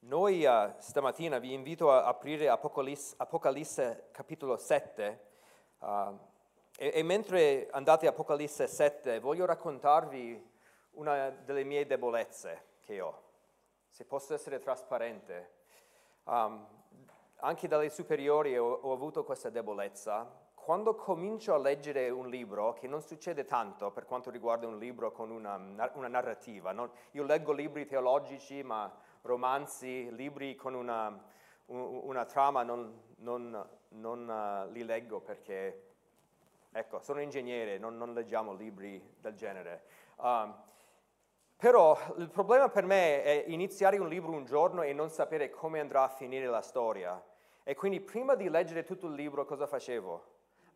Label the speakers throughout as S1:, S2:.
S1: Noi uh, stamattina vi invito a aprire Apocalisse, Apocalisse capitolo 7 uh, e, e, mentre andate a Apocalisse 7 voglio raccontarvi una delle mie debolezze che ho, se posso essere trasparente. Um, anche dalle superiori ho, ho avuto questa debolezza. Quando comincio a leggere un libro, che non succede tanto per quanto riguarda un libro con una, una narrativa, non, io leggo libri teologici, ma romanzi, libri con una, una trama non, non, non uh, li leggo perché, ecco, sono ingegnere, non, non leggiamo libri del genere. Um, però il problema per me è iniziare un libro un giorno e non sapere come andrà a finire la storia. E quindi prima di leggere tutto il libro cosa facevo?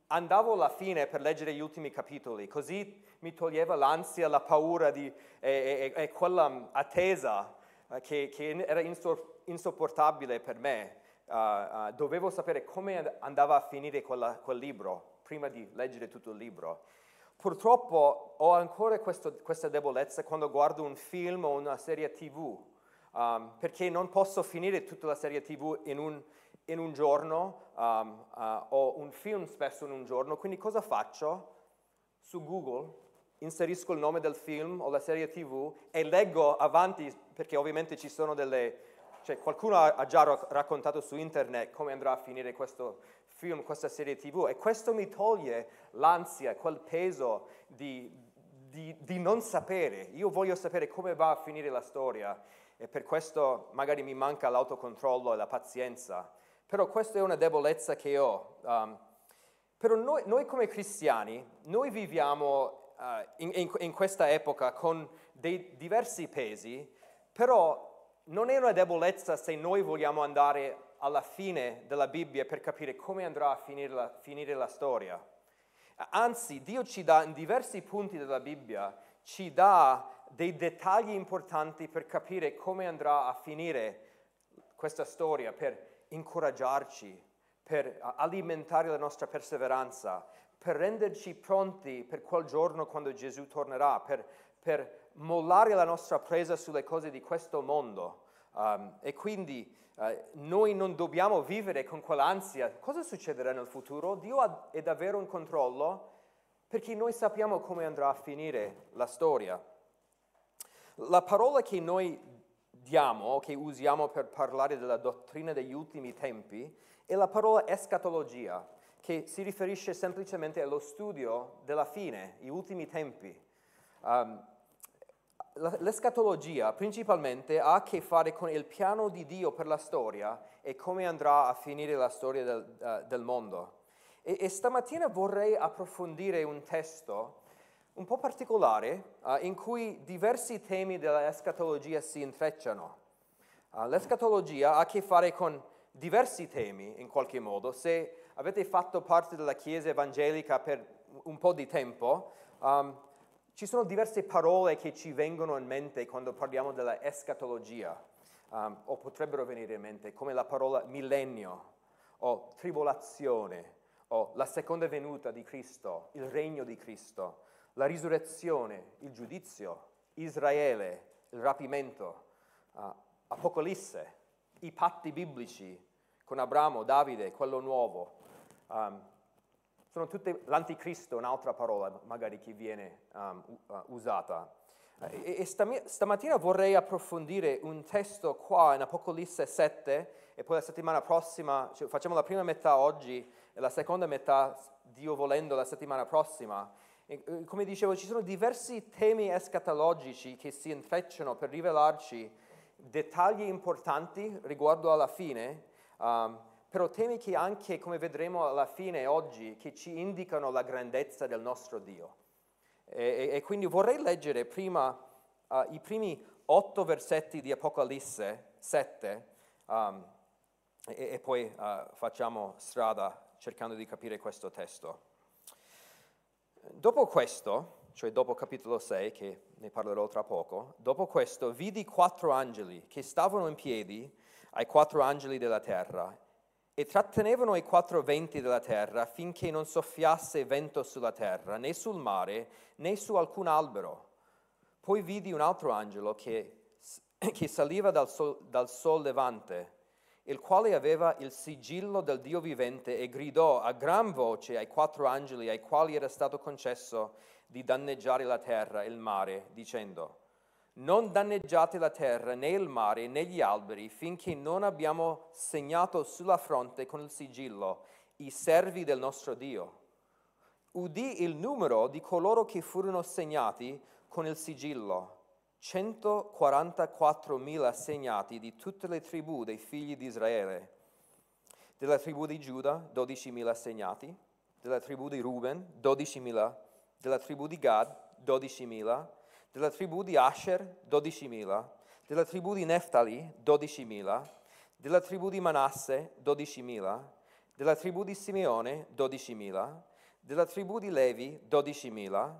S1: Andavo alla fine per leggere gli ultimi capitoli, così mi toglieva l'ansia, la paura di, e, e, e quella attesa che, che, era insopportabile per me. Uh, uh, dovevo sapere come andava a finire quella, quel libro prima di leggere tutto il libro. Purtroppo ho ancora questo, questa debolezza quando guardo un film o una serie tv, um, perché non posso finire tutta la serie tv in un, in un giorno um, o un film spesso in un giorno, quindi cosa faccio? Su Google inserisco il nome del film o la serie tv e leggo avanti perché ovviamente ci sono delle... Cioè, qualcuno ha già raccontato su internet come andrà a finire questo film, questa serie tv e questo mi toglie l'ansia, quel peso di, di, di non sapere. Io voglio sapere come va a finire la storia e per questo magari mi manca l'autocontrollo e la pazienza. Però questa è una debolezza che ho. Um, però noi, noi, come cristiani, noi viviamo uh, in, in, in, questa epoca con dei diversi pesi, però non è una debolezza se noi vogliamo andare alla fine della Bibbia per capire come andrà a finire la, finire la storia. Anzi, Dio ci dà in diversi punti della Bibbia, ci dà dei dettagli importanti per capire come andrà a finire questa storia, per incoraggiarci, per alimentare la nostra perseveranza, per renderci pronti per quel giorno quando Gesù tornerà, per, per mollare la nostra presa sulle cose di questo mondo. Um, e quindi uh, noi non dobbiamo vivere con quell'ansia. Cosa succederà nel futuro? Dio ha, è davvero in controllo perché noi sappiamo come andrà a finire la storia. La parola che noi diamo, che usiamo per parlare della dottrina degli ultimi tempi, è la parola escatologia che si riferisce semplicemente allo studio della fine, gli ultimi tempi. Um, l'escatologia principalmente ha a che fare con il piano di Dio per la storia e come andrà a finire la storia del, uh, del mondo. E, e, stamattina vorrei approfondire un testo un po' particolare uh, in cui diversi temi dell'escatologia si intrecciano. Uh, l'escatologia ha a che fare con diversi temi in qualche modo. Se avete fatto parte della Chiesa evangelica per un po' di tempo, um, ci sono diverse parole che ci vengono in mente quando parliamo della escatologia, um, o potrebbero venire in mente, come la parola millennio, o tribolazione, o la seconda venuta di Cristo, il regno di Cristo, la risurrezione, il giudizio, Israele, il rapimento, uh, Apocalisse, i patti biblici con Abramo, Davide, quello nuovo, Um, sono tutte l'anticristo, un'altra parola magari che viene um, usata. E, e stamattina vorrei approfondire un testo qua in Apocalisse 7 e poi la settimana prossima, cioè facciamo la prima metà oggi e la seconda metà, Dio volendo, la settimana prossima. E, come dicevo, ci sono diversi temi escatologici che si intrecciano per rivelarci dettagli importanti riguardo alla fine, um, però temi che anche, come vedremo alla fine oggi, che ci indicano la grandezza del nostro Dio. E, e, quindi vorrei leggere prima uh, i primi otto versetti di Apocalisse 7 um, e, e, poi uh, facciamo strada cercando di capire questo testo. Dopo questo, cioè dopo capitolo 6, che ne parlerò tra poco, dopo questo vidi quattro angeli che stavano in piedi ai quattro angeli della terra e trattenevano i quattro venti della terra finché non soffiasse vento sulla terra, né sul mare, né su alcun albero. Poi vidi un altro angelo che che saliva dal sol, dal sol levante, il quale aveva il sigillo del Dio vivente e gridò a gran voce ai quattro angeli ai quali era stato concesso di danneggiare la terra e il mare, dicendo, non danneggiate la terra, né il mare, né gli alberi, finché non abbiamo segnato sulla fronte con il sigillo i servi del nostro Dio. Udì il numero di coloro che furono segnati con il sigillo, 144.000 segnati di tutte le tribù dei figli di Israele. Della tribù di Giuda, 12.000 segnati, della tribù di Ruben, 12.000, della tribù di Gad, 12.000, della tribù di Asher 12.000, della tribù di Neftali 12.000, della tribù di Manasse 12.000, della tribù di Simeone 12.000, della tribù di Levi 12.000,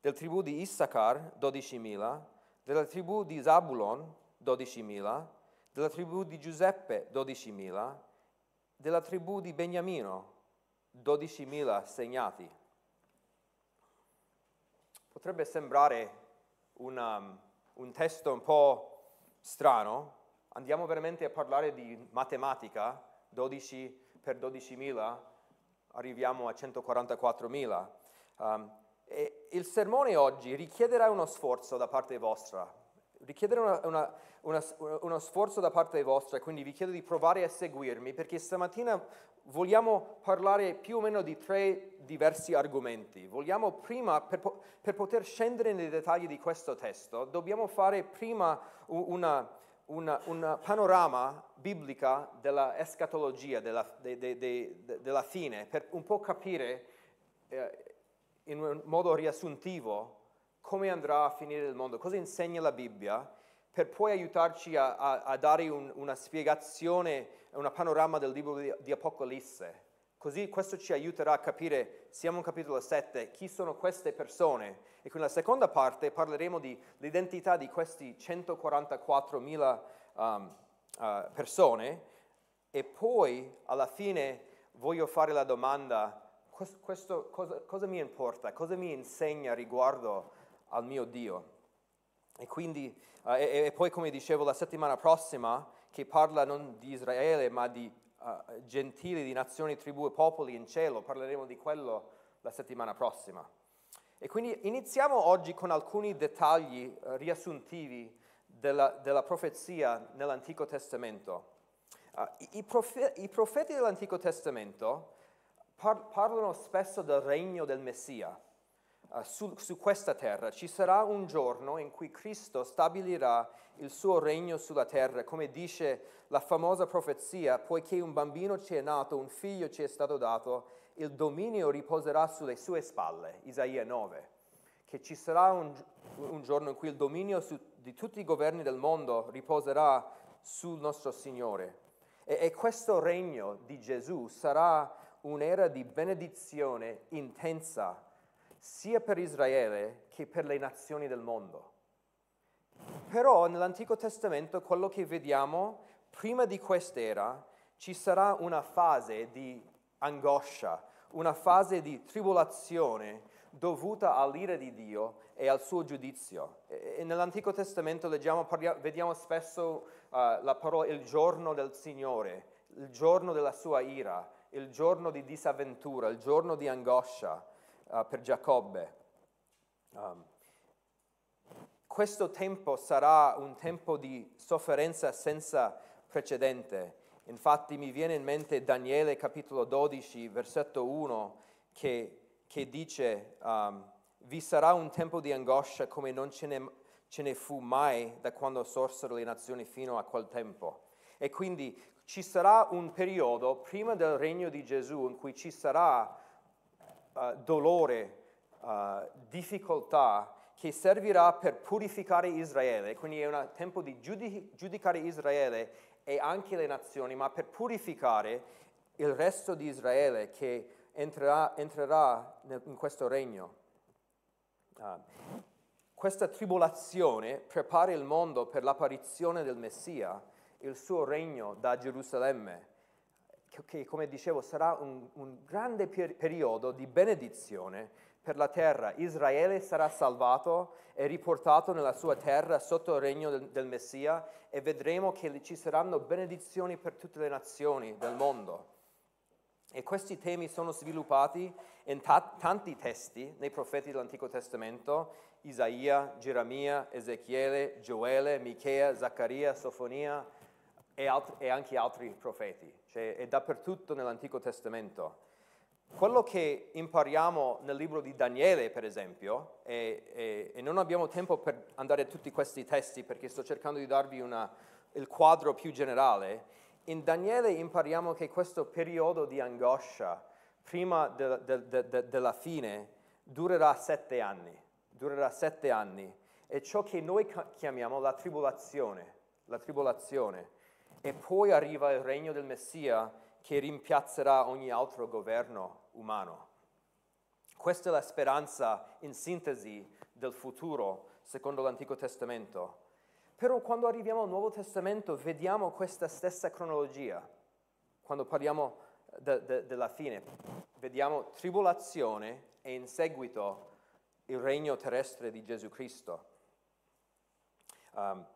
S1: della tribù di Issachar 12.000, della tribù di Zabulon 12.000, della tribù di Giuseppe 12.000, della tribù di Beniamino 12.000 segnati. Potrebbe sembrare una, un testo un po' strano, andiamo veramente a parlare di matematica, 12 per 12.000, arriviamo a 144.000. Um, il sermone oggi richiederà uno sforzo da parte vostra, richiederà una, una, una, uno sforzo da parte vostra, quindi vi chiedo di provare a seguirmi perché stamattina vogliamo parlare più o meno di tre diversi argomenti. Vogliamo prima, per, per poter scendere nei dettagli di questo testo, dobbiamo fare prima una, una, una panorama biblica della escatologia, della, de, de, de, della fine, per un po' capire eh, in un modo riassuntivo come andrà a finire il mondo, cosa insegna la Bibbia, per poi aiutarci a, a, a dare un, una spiegazione, una panorama del libro di, di Apocalisse. Così questo ci aiuterà a capire, siamo in capitolo 7, chi sono queste persone. E con la seconda parte parleremo dell'identità di questi 144.000 um, uh, persone e poi alla fine voglio fare la domanda, questo, cosa, cosa mi importa, cosa mi insegna riguardo al mio Dio? E quindi, uh, e, poi come dicevo la settimana prossima, che parla non di Israele ma di uh, gentili, di nazioni, tribù e popoli in cielo, parleremo di quello la settimana prossima. E quindi iniziamo oggi con alcuni dettagli uh, riassuntivi della, della, profezia nell'Antico Testamento. I, profe- I, profeti dell'Antico Testamento par- parlano spesso del regno del Messia uh, su, su questa terra. Ci sarà un giorno in cui Cristo stabilirà il suo regno sulla terra, come dice la famosa profezia, poiché un bambino ci è nato, un figlio ci è stato dato, il dominio riposerà sulle sue spalle, Isaia 9, che ci sarà un, un giorno in cui il dominio su, di tutti i governi del mondo riposerà sul nostro Signore. E, e questo regno di Gesù sarà un'era di benedizione intensa sia per Israele che per le nazioni del mondo. Però nell'Antico Testamento quello che vediamo, prima di quest'era, ci sarà una fase di angoscia, una fase di tribolazione dovuta all'ira di Dio e al suo giudizio. E nell'Antico Testamento leggiamo, parliamo, vediamo spesso uh, la parola il giorno del Signore, il giorno della sua ira, il giorno di disavventura, il giorno di angoscia uh, per Giacobbe. Um, questo tempo sarà un tempo di sofferenza senza precedente. Infatti mi viene in mente Daniele capitolo 12, versetto 1, che, che dice, um, vi sarà un tempo di angoscia come non ce ne, ce ne fu mai da quando sorsero le nazioni fino a quel tempo. E quindi ci sarà un periodo prima del regno di Gesù in cui ci sarà uh, dolore, uh, difficoltà che servirà per purificare Israele, quindi è un tempo di giudicare Israele e anche le nazioni, ma per purificare il resto di Israele che entrerà, entrerà in questo regno. Uh, questa tribolazione prepara il mondo per l'apparizione del Messia, il suo regno da Gerusalemme che come dicevo sarà un, un grande per- periodo di benedizione per la terra. Israele sarà salvato e riportato nella sua terra sotto il regno del, del Messia e vedremo che ci saranno benedizioni per tutte le nazioni del mondo. E questi temi sono sviluppati in ta- tanti testi nei profeti dell'Antico Testamento, Isaia, Geremia, Ezechiele, Gioele, Michea, Zaccaria, Sofonia e, alt- e anche altri profeti. Cioè è dappertutto nell'Antico Testamento. Quello che impariamo nel libro di Daniele, per esempio, e, e, e non abbiamo tempo per andare a tutti questi testi perché sto cercando di darvi una, il quadro più generale, in Daniele impariamo che questo periodo di angoscia, prima de, de, de, della fine, durerà sette anni. Durerà sette anni. È ciò che noi chiamiamo la tribolazione. La tribolazione. E poi arriva il regno del Messia che rimpiazzerà ogni altro governo umano. Questa è la speranza in sintesi del futuro secondo l'Antico Testamento. Però quando arriviamo al Nuovo Testamento vediamo questa stessa cronologia. Quando parliamo de, de, della fine, vediamo tribolazione e in seguito il regno terrestre di Gesù Cristo. Um,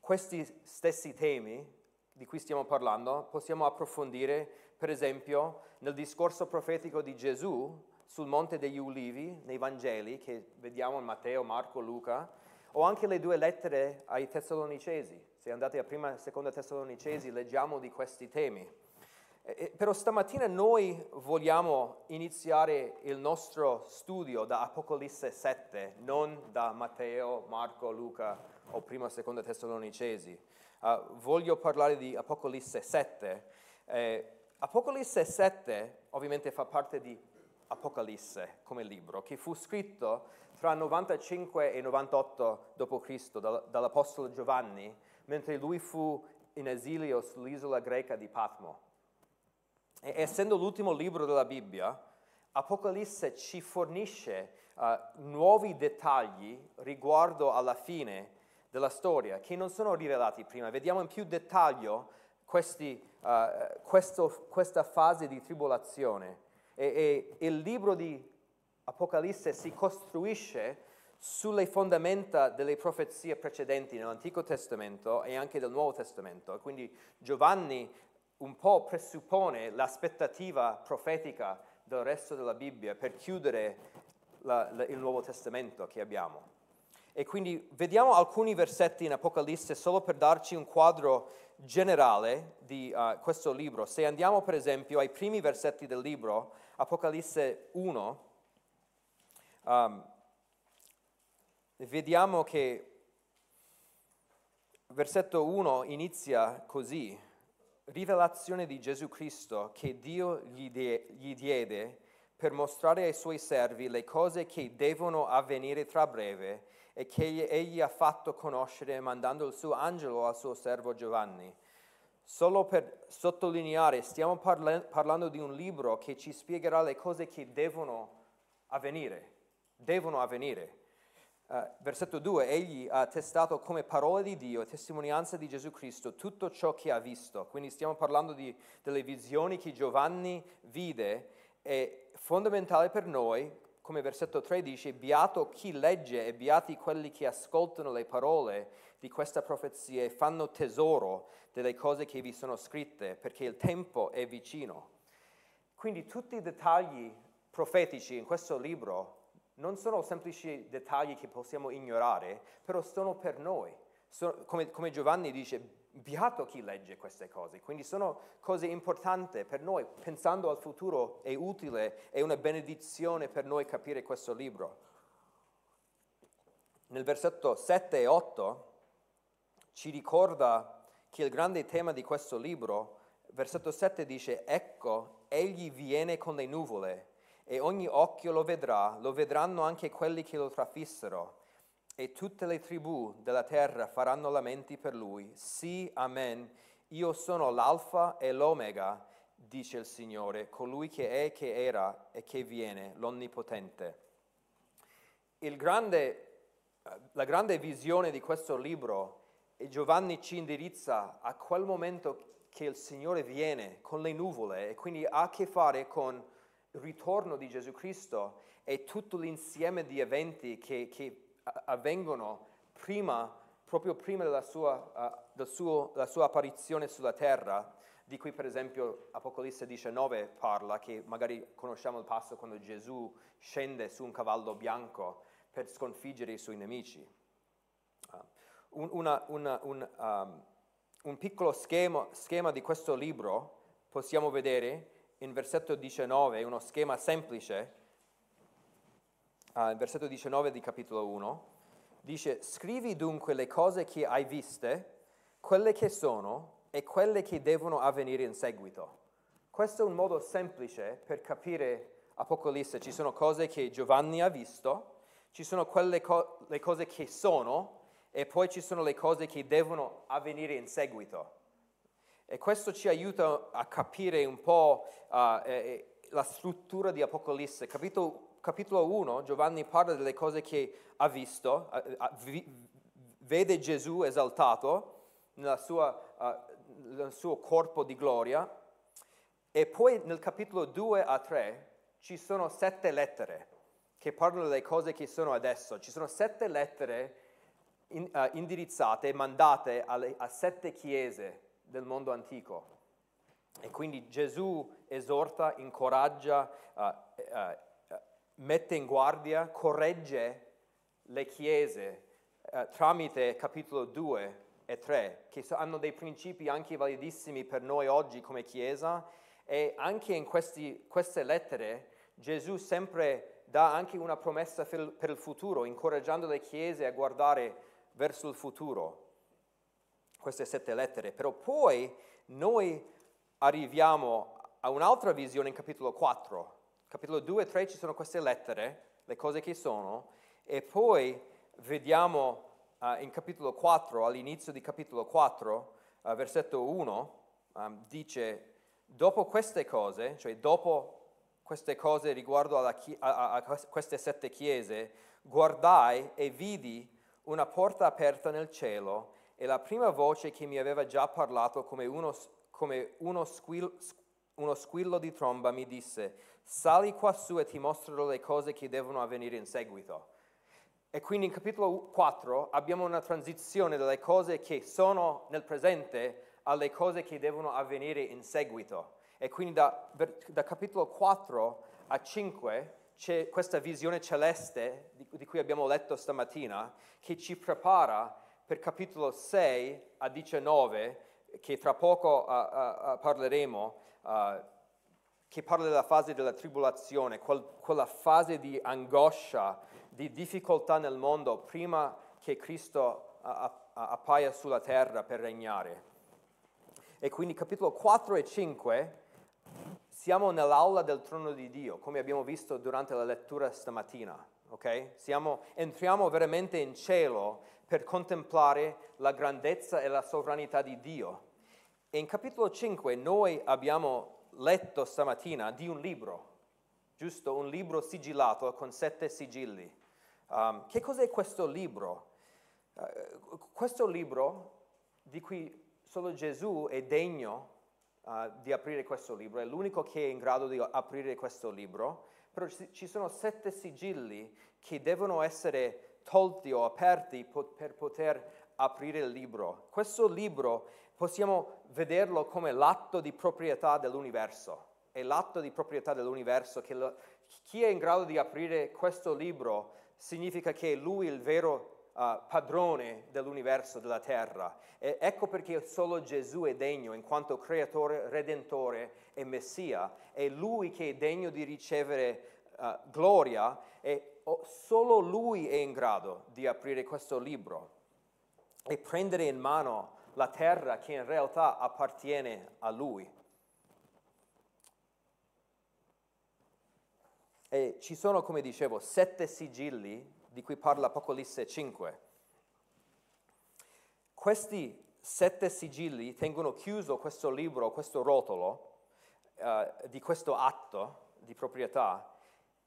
S1: questi stessi temi di cui stiamo parlando possiamo approfondire, per esempio, nel discorso profetico di Gesù sul Monte degli Ulivi, nei Vangeli, che vediamo in Matteo, Marco, Luca, o anche le due lettere ai Tessalonicesi. Se andate a prima e seconda Tessalonicesi, leggiamo di questi temi. Eh, però stamattina noi vogliamo iniziare il nostro studio da Apocalisse 7, non da Matteo, Marco, Luca o prima e seconda Tessalonicesi. Uh, voglio parlare di Apocalisse 7. Eh, Apocalisse 7 ovviamente fa parte di Apocalisse come libro, che fu scritto tra 95 e 98 d.C. dall'Apostolo Giovanni, mentre lui fu in esilio sull'isola greca di Patmo. E, essendo l'ultimo libro della Bibbia, Apocalisse ci fornisce uh, nuovi dettagli riguardo alla fine della storia che non sono rivelati prima. Vediamo in più dettaglio questi, uh, questo, questa fase di tribolazione. E, e il libro di Apocalisse si costruisce sulle fondamenta delle profezie precedenti nell'Antico Testamento e anche del Nuovo Testamento. Quindi Giovanni un po' presuppone l'aspettativa profetica del resto della Bibbia per chiudere la, la, il Nuovo Testamento che abbiamo. E quindi vediamo alcuni versetti in Apocalisse solo per darci un quadro generale di uh, questo libro. Se andiamo per esempio ai primi versetti del libro, Apocalisse 1, Um, vediamo che versetto 1 inizia così, rivelazione di Gesù Cristo che Dio gli, de- gli diede per mostrare ai suoi servi le cose che devono avvenire tra breve e che egli ha fatto conoscere mandando il suo angelo al suo servo Giovanni. Solo per sottolineare, stiamo parla- parlando di un libro che ci spiegherà le cose che devono avvenire devono avvenire. Uh, versetto 2, egli ha attestato come parola di Dio e testimonianza di Gesù Cristo tutto ciò che ha visto. Quindi stiamo parlando di, delle visioni che Giovanni vide e fondamentale per noi, come versetto 3 dice, beato chi legge e beati quelli che ascoltano le parole di questa profezia e fanno tesoro delle cose che vi sono scritte, perché il tempo è vicino. Quindi tutti i dettagli profetici in questo libro non sono semplici dettagli che possiamo ignorare, però sono per noi. Sono, come, come, Giovanni dice, beato chi legge queste cose. Quindi sono cose importanti per noi. Pensando al futuro è utile, è una benedizione per noi capire questo libro. Nel versetto 7 e 8 ci ricorda che il grande tema di questo libro, versetto 7 dice, ecco, egli viene con le nuvole e ogni occhio lo vedrà, lo vedranno anche quelli che lo trafissero, e tutte le tribù della terra faranno lamenti per lui. Sì, amen. Io sono l'alfa e l'omega, dice il Signore, colui che è, che era e che viene, l'Onnipotente. Grande, la grande visione di questo libro, e Giovanni ci indirizza a quel momento che il Signore viene con le nuvole e quindi ha a che fare con ritorno di Gesù Cristo è tutto l'insieme di eventi che, che avvengono prima, proprio prima della sua, uh, del suo, sua apparizione sulla terra, di cui per esempio Apocalisse 19 parla, che magari conosciamo il passo quando Gesù scende su un cavallo bianco per sconfiggere i suoi nemici. Uh, un, una, una, un, um, un, piccolo schema, schema di questo libro possiamo vedere in versetto 19, uno schema semplice, uh, versetto 19 di capitolo 1, dice, scrivi dunque le cose che hai viste, quelle che sono e quelle che devono avvenire in seguito. Questo è un modo semplice per capire Apocalisse. Ci sono cose che Giovanni ha visto, ci sono quelle co- le cose che sono e poi ci sono le cose che devono avvenire in seguito. E questo ci aiuta a capire un po' uh, eh, la struttura di Apocalisse. Capitolo, capitolo 1, Giovanni parla delle cose che ha visto, uh, uh, vi, vede Gesù esaltato sua, nel suo corpo di gloria. E poi nel capitolo 2 a 3 ci sono sette lettere che parlano delle cose che sono adesso. Ci sono sette lettere in, indirizzate e mandate alle, a sette chiese del mondo antico. E quindi Gesù esorta, incoraggia, uh, uh, mette in guardia, corregge le chiese uh, tramite capitolo 2 e 3, che hanno dei principi anche validissimi per noi oggi come Chiesa. E anche in questi, queste lettere Gesù sempre dà anche una promessa per il futuro, incoraggiando le chiese a guardare verso il futuro queste sette lettere, però poi noi arriviamo a un'altra visione in capitolo 4. Capitolo 2 e 3 ci sono queste lettere, le cose che sono, e poi vediamo uh, in capitolo 4, all'inizio di capitolo 4, uh, versetto 1, um, ehm, dice, dopo queste cose, cioè dopo queste cose riguardo alla, a, a, a queste sette chiese, guardai e vidi una porta aperta nel cielo e la prima voce che mi aveva già parlato come uno, come uno, squillo, uno squillo di tromba mi disse, sali quassù e ti mostrerò le cose che devono avvenire in seguito. E quindi in capitolo 4 abbiamo una transizione dalle cose che sono nel presente alle cose che devono avvenire in seguito. E quindi da, da capitolo 4 a 5 c'è questa visione celeste di, di cui abbiamo letto stamattina che ci prepara per capitolo 6 a 19, che tra poco uh, uh, parleremo, che parla della fase della tribolazione, quel, quella fase di angoscia, di difficoltà nel mondo prima che Cristo appaia sulla terra per regnare. E quindi capitolo 4 e 5 siamo nell'aula del trono di Dio, come abbiamo visto durante la lettura stamattina. Okay? Siamo, entriamo veramente in cielo per contemplare la grandezza e la sovranità di Dio. E in capitolo 5 noi abbiamo letto stamattina di un libro, giusto? Un libro sigillato con sette sigilli. Um, che cos'è questo libro? Uh, questo libro di cui solo Gesù è degno uh, di aprire questo libro, è l'unico che è in grado di aprire questo libro, però ci sono sette sigilli che devono essere tolti o aperti per poter aprire il libro. Questo libro possiamo vederlo come l'atto di proprietà dell'universo. È l'atto di proprietà dell'universo che lo, chi è in grado di aprire questo libro significa che lui è il vero uh, padrone dell'universo, della terra. E ecco perché solo Gesù è degno in quanto creatore, redentore e messia. È lui che è degno di ricevere uh, gloria e solo lui è in grado di aprire questo libro e prendere in mano la terra che in realtà appartiene a lui. E ci sono, come dicevo, sette sigilli di cui parla Apocalisse 5. Questi sette sigilli tengono chiuso questo libro, questo rotolo uh, di questo atto di proprietà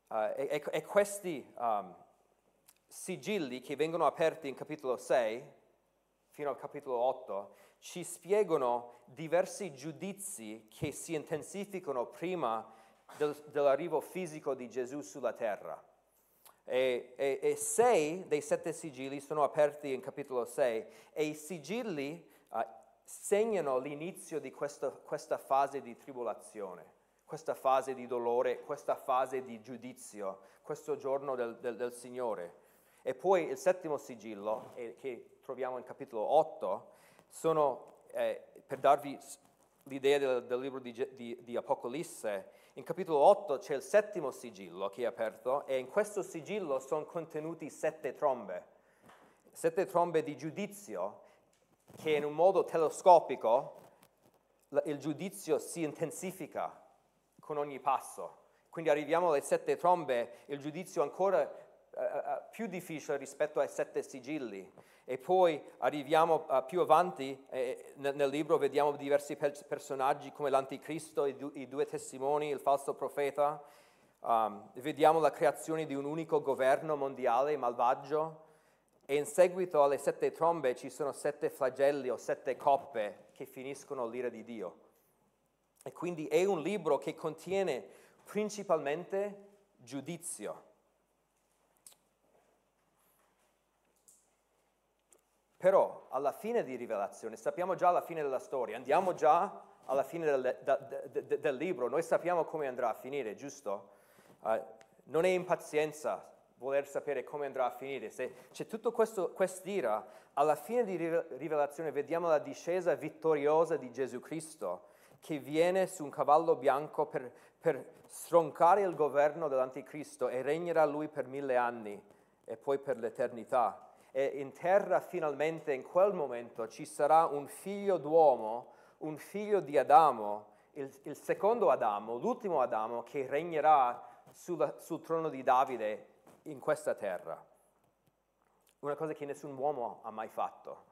S1: Uh, e, e, questi um, sigilli che vengono aperti in capitolo 6 fino al capitolo 8 ci spiegano diversi giudizi che si intensificano prima del, dell'arrivo fisico di Gesù sulla terra. E, e, e, sei dei sette sigilli sono aperti in capitolo 6 e i sigilli uh, segnano l'inizio di questo, questa fase di tribolazione, questa fase di dolore, questa fase di giudizio, questo giorno del, del, del Signore. E poi il settimo sigillo, eh, che troviamo in capitolo 8, sono, eh, per darvi l'idea del, del libro di, di, di, Apocalisse, in capitolo 8 c'è il settimo sigillo che è aperto e in questo sigillo sono contenuti sette trombe, sette trombe di giudizio che in un modo telescopico il giudizio si intensifica con ogni passo. Quindi arriviamo alle sette trombe, il giudizio ancora uh, più difficile rispetto ai sette sigilli. E poi arriviamo uh, più avanti, eh, nel, nel, libro vediamo diversi per- personaggi come l'anticristo, i, du- i, due testimoni, il falso profeta, um, vediamo la creazione di un unico governo mondiale malvagio e in seguito alle sette trombe ci sono sette flagelli o sette coppe che finiscono l'ira di Dio. E quindi è un libro che contiene principalmente giudizio. Però alla fine di Rivelazione, sappiamo già la fine della storia, andiamo già alla fine del, da, da, del libro, noi sappiamo come andrà a finire, giusto? Uh, non è impazienza voler sapere come andrà a finire. Se c'è tutto questo, quest'ira, alla fine di Rivelazione vediamo la discesa vittoriosa di Gesù Cristo che viene su un cavallo bianco per, per stroncare il governo dell'Anticristo e regnerà lui per mille anni e poi per l'eternità e in terra finalmente in quel momento ci sarà un figlio d'uomo, un figlio di Adamo, il, il secondo Adamo, l'ultimo Adamo che regnerà sulla, sul trono di Davide in questa terra. Una cosa che nessun uomo ha mai fatto.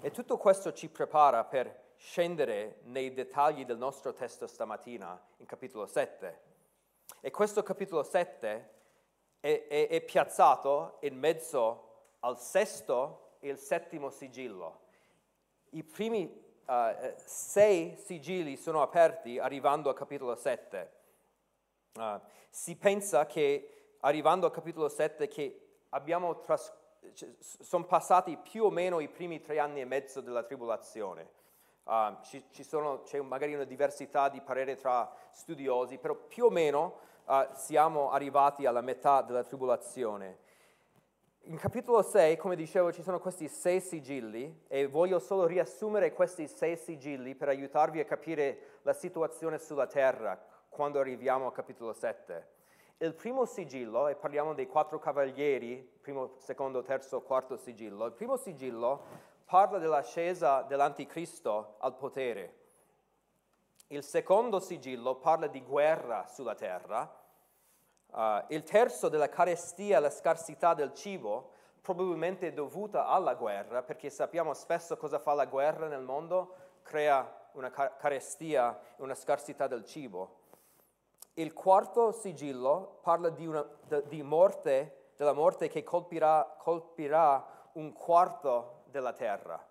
S1: E tutto questo ci prepara per scendere nei dettagli del nostro testo stamattina, in capitolo 7. E questo capitolo 7 è, è, è piazzato in mezzo al sesto e il settimo sigillo. I primi uh, sei sigilli sono aperti arrivando al capitolo 7. Uh, eh, si pensa che arrivando al capitolo 7 che abbiamo tras- sono passati più o meno i primi tre anni e mezzo della tribolazione. Uh, ci, ci sono, c'è magari una diversità di parere tra studiosi, però più o meno uh, siamo arrivati alla metà della tribolazione. In capitolo 6, come dicevo, ci sono questi sei sigilli e voglio solo riassumere questi sei sigilli per aiutarvi a capire la situazione sulla terra quando arriviamo al capitolo 7. Il primo sigillo, e parliamo dei quattro cavalieri, primo, secondo, terzo, quarto sigillo, il primo sigillo parla dell'ascesa dell'anticristo al potere. Il secondo sigillo parla di guerra sulla terra. Uh, il terzo della carestia, la scarsità del cibo, probabilmente dovuta alla guerra, perché sappiamo spesso cosa fa la guerra nel mondo, crea una carestia, una scarsità del cibo. Il quarto sigillo parla di, una, di morte, della morte che colpirà, colpirà un quarto della terra.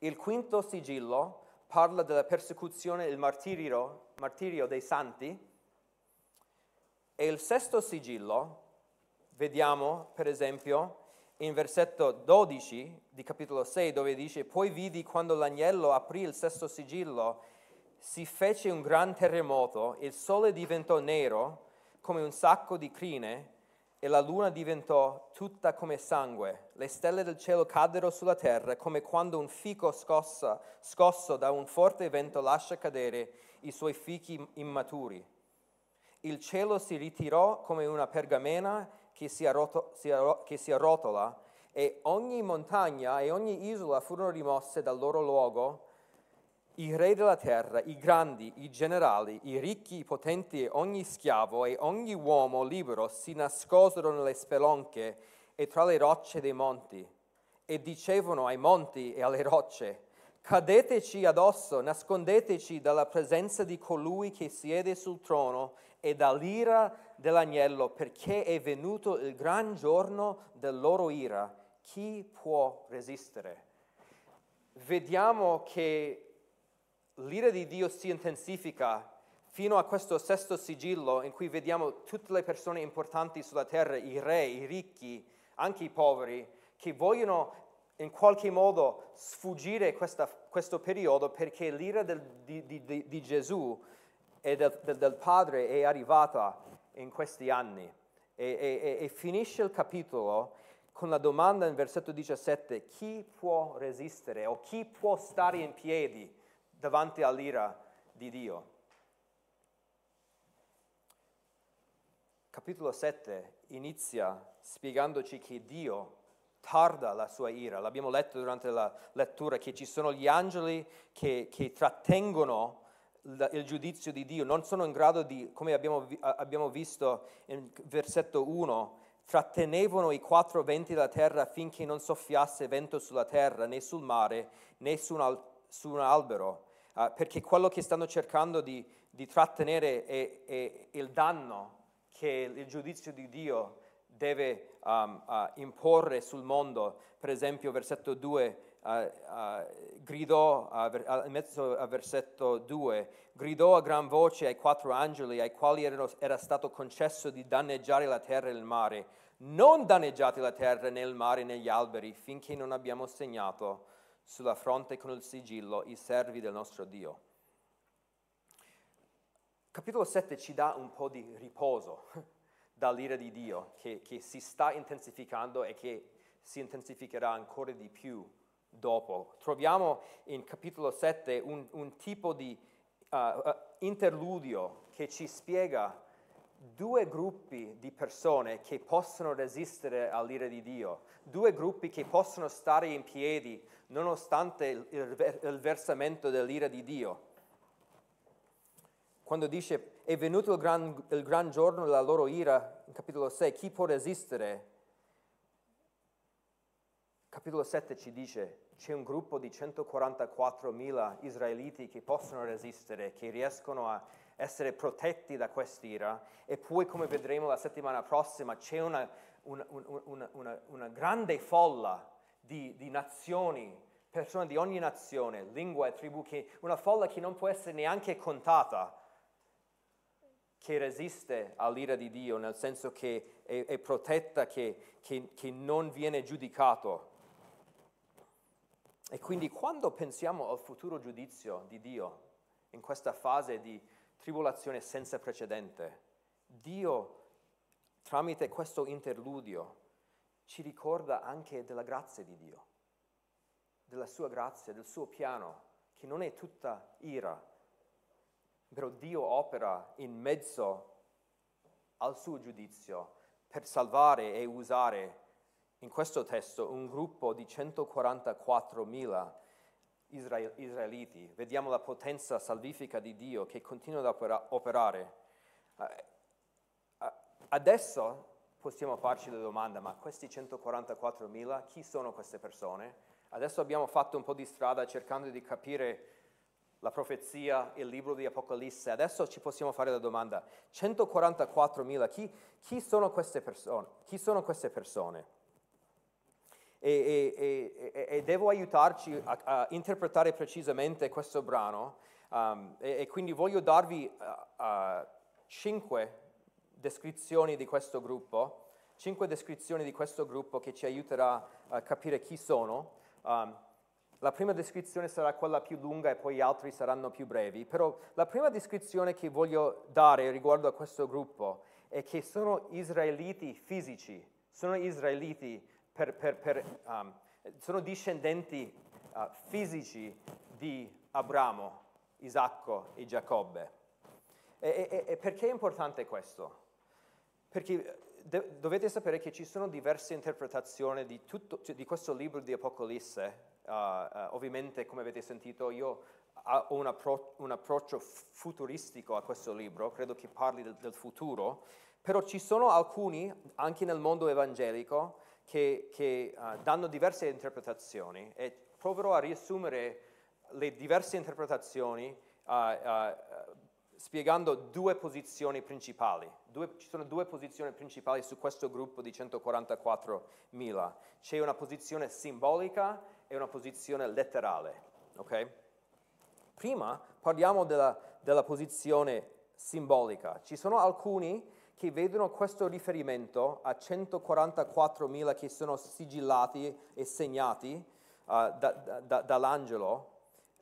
S1: Il quinto sigillo parla della persecuzione e il martirio, martirio dei santi. E il sesto sigillo, vediamo per esempio in versetto 12 di capitolo 6 dove dice, poi vidi quando l'agnello aprì il sesto sigillo, si fece un gran terremoto, il sole diventò nero come un sacco di crine e la luna diventò tutta come sangue. Le stelle del cielo caddero sulla terra come quando un fico scossa, scosso da un forte vento lascia cadere i suoi fichi immaturi. Il cielo si ritirò come una pergamena che si, arroto, si, arro, che si arrotola e ogni montagna e ogni isola furono rimosse dal loro luogo i re della terra, i grandi, i generali, i ricchi, i potenti e ogni schiavo e ogni uomo libero si nascosero nelle spelonche e tra le rocce dei monti e dicevano ai monti e alle rocce, cadeteci addosso, nascondeteci dalla presenza di colui che siede sul trono e dall'ira dell'agnello, perché è venuto il gran giorno del loro ira. Chi può resistere? Vediamo che l'ira di Dio si intensifica fino a questo sesto sigillo in cui vediamo tutte le persone importanti sulla terra, i re, i ricchi, anche i poveri, che vogliono in qualche modo sfuggire questa, questo periodo perché l'ira del, di, di, di, Gesù e del, del, del, Padre è arrivata in questi anni. E, e, e finisce il capitolo con la domanda in versetto 17, chi può resistere o chi può stare in piedi davanti all'ira di Dio? Capitolo 7 inizia spiegandoci che Dio tarda la sua ira. L'abbiamo letto durante la lettura che ci sono gli angeli che, che trattengono il giudizio di Dio, non sono in grado di, come abbiamo, abbiamo visto in versetto 1, trattenevano i quattro venti della terra finché non soffiasse vento sulla terra, né sul mare, né su un, al, su un albero, uh, perché quello che stanno cercando di, di trattenere è, è, il danno che il giudizio di Dio deve um, uh, imporre sul mondo. Per esempio, versetto 2, uh, uh, gridò, in mezzo al versetto 2, gridò a gran voce ai quattro angeli ai quali erano, era stato concesso di danneggiare la terra e il mare. Non danneggiate la terra né il mare né gli alberi finché non abbiamo segnato sulla fronte con il sigillo i servi del nostro Dio. Capitolo 7 ci dà un po' di riposo dall'ira di Dio che, che si sta intensificando e che si intensificherà ancora di più dopo. Troviamo in capitolo 7 un, un tipo di uh, uh, interludio che ci spiega due gruppi di persone che possono resistere all'ira di Dio, due gruppi che possono stare in piedi nonostante il, versamento dell'ira di Dio. Quando dice è venuto il gran, il gran giorno della loro ira, in capitolo 6, chi può resistere? Capitolo 7 ci dice c'è un gruppo di 144.000 israeliti che possono resistere, che riescono a essere protetti da quest'ira e poi come vedremo la settimana prossima c'è una, una, una, una grande folla di, di, nazioni, persone di ogni nazione, lingua e tribù, che, una folla che non può essere neanche contata che resiste all'ira di Dio, nel senso che è, è protetta, che, che, che non viene giudicato. E quindi quando pensiamo al futuro giudizio di Dio, in questa fase di tribolazione senza precedente, Dio, tramite questo interludio, ci ricorda anche della grazia di Dio, della sua grazia, del suo piano, che non è tutta ira, però Dio opera in mezzo al suo giudizio per salvare e usare in questo testo un gruppo di 144.000 israeliti. Vediamo la potenza salvifica di Dio che continua ad operare. Eh, eh, adesso possiamo farci la domanda, ma questi 144.000, chi sono queste persone? Adesso abbiamo fatto un po' di strada cercando di capire la profezia, il libro di Apocalisse. Adesso ci possiamo fare la domanda, 144.000, chi, chi, sono queste persone? Chi sono queste persone? E, e, e, e devo aiutarci a, a, interpretare precisamente questo brano um, e, quindi voglio darvi uh, uh, cinque descrizioni di questo gruppo, cinque descrizioni di questo gruppo che ci aiuterà a capire chi sono. Um, la prima descrizione sarà quella più lunga e poi gli altri saranno più brevi, però la prima descrizione che voglio dare riguardo a questo gruppo è che sono israeliti fisici, sono israeliti per, per, per, um, sono discendenti uh, fisici di Abramo, Isacco e Giacobbe. E, e, e perché è importante questo? Perché de- dovete sapere che ci sono diverse interpretazioni di, tutto, di questo libro di Apocalisse Uh, uh, ovviamente, come avete sentito, io ho un, appro- un, approccio futuristico a questo libro, credo che parli del, del, futuro, però ci sono alcuni, anche nel mondo evangelico, che, che uh, danno diverse interpretazioni e proverò a riassumere le diverse interpretazioni spiegando due posizioni principali. Due, ci sono due posizioni principali su questo gruppo di 144.000. C'è una posizione simbolica e una posizione letterale. Okay? Prima parliamo della, della posizione simbolica. Ci sono alcuni che vedono questo riferimento a 144.000 che sono sigillati e segnati uh, da, da, dall'angelo,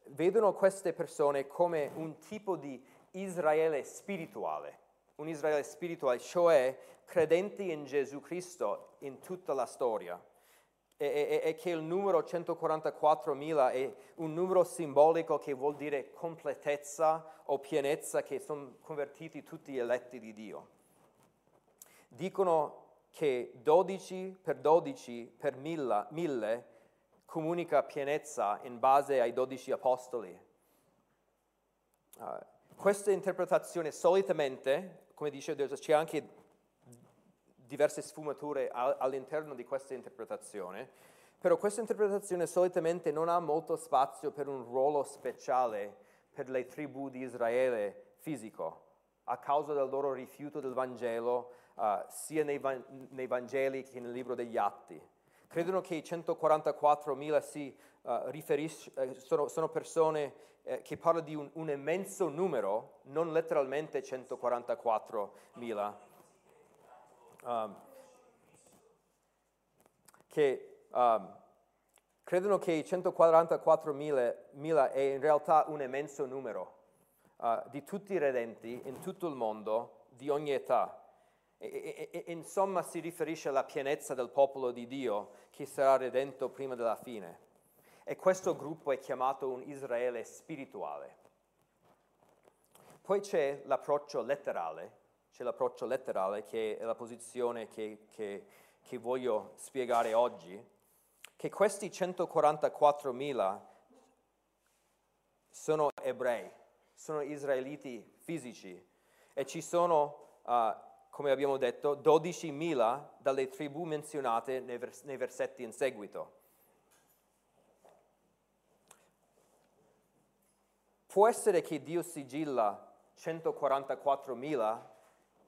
S1: vedono queste persone come un tipo di Israele spirituale, un Israele spirituale, cioè credenti in Gesù Cristo in tutta la storia. E, e, e che il numero 144.000 è un numero simbolico che vuol dire completezza o pienezza, che sono convertiti tutti gli eletti di Dio. Dicono che 12 per 12 per 1000 comunica pienezza in base ai 12 apostoli. Uh, questa interpretazione solitamente, come dice Dio, c'è anche diverse sfumature all'interno di questa interpretazione, però questa interpretazione solitamente non ha molto spazio per un ruolo speciale per le tribù di Israele fisico, a causa del loro rifiuto del Vangelo, uh, sia nei, nei, Vangeli che nel libro degli Atti. Credono che i 144.000 si uh, riferiscono, uh, sono, sono, persone eh, che parlano di un, un immenso numero, non letteralmente 144.000 um, che um, credono che 144.000 è in realtà un immenso numero uh, di tutti i redenti in tutto il mondo, di ogni età. E, e, e, insomma si riferisce alla pienezza del popolo di Dio che sarà redento prima della fine. E questo gruppo è chiamato un Israele spirituale. Poi c'è l'approccio letterale, c'è l'approccio letterale che è la posizione che, che, che voglio spiegare oggi, che questi 144.000 sono ebrei, sono israeliti fisici e ci sono, uh, come abbiamo detto, 12.000 dalle tribù menzionate nei, vers- nei versetti in seguito. Può essere che Dio sigilla 144.000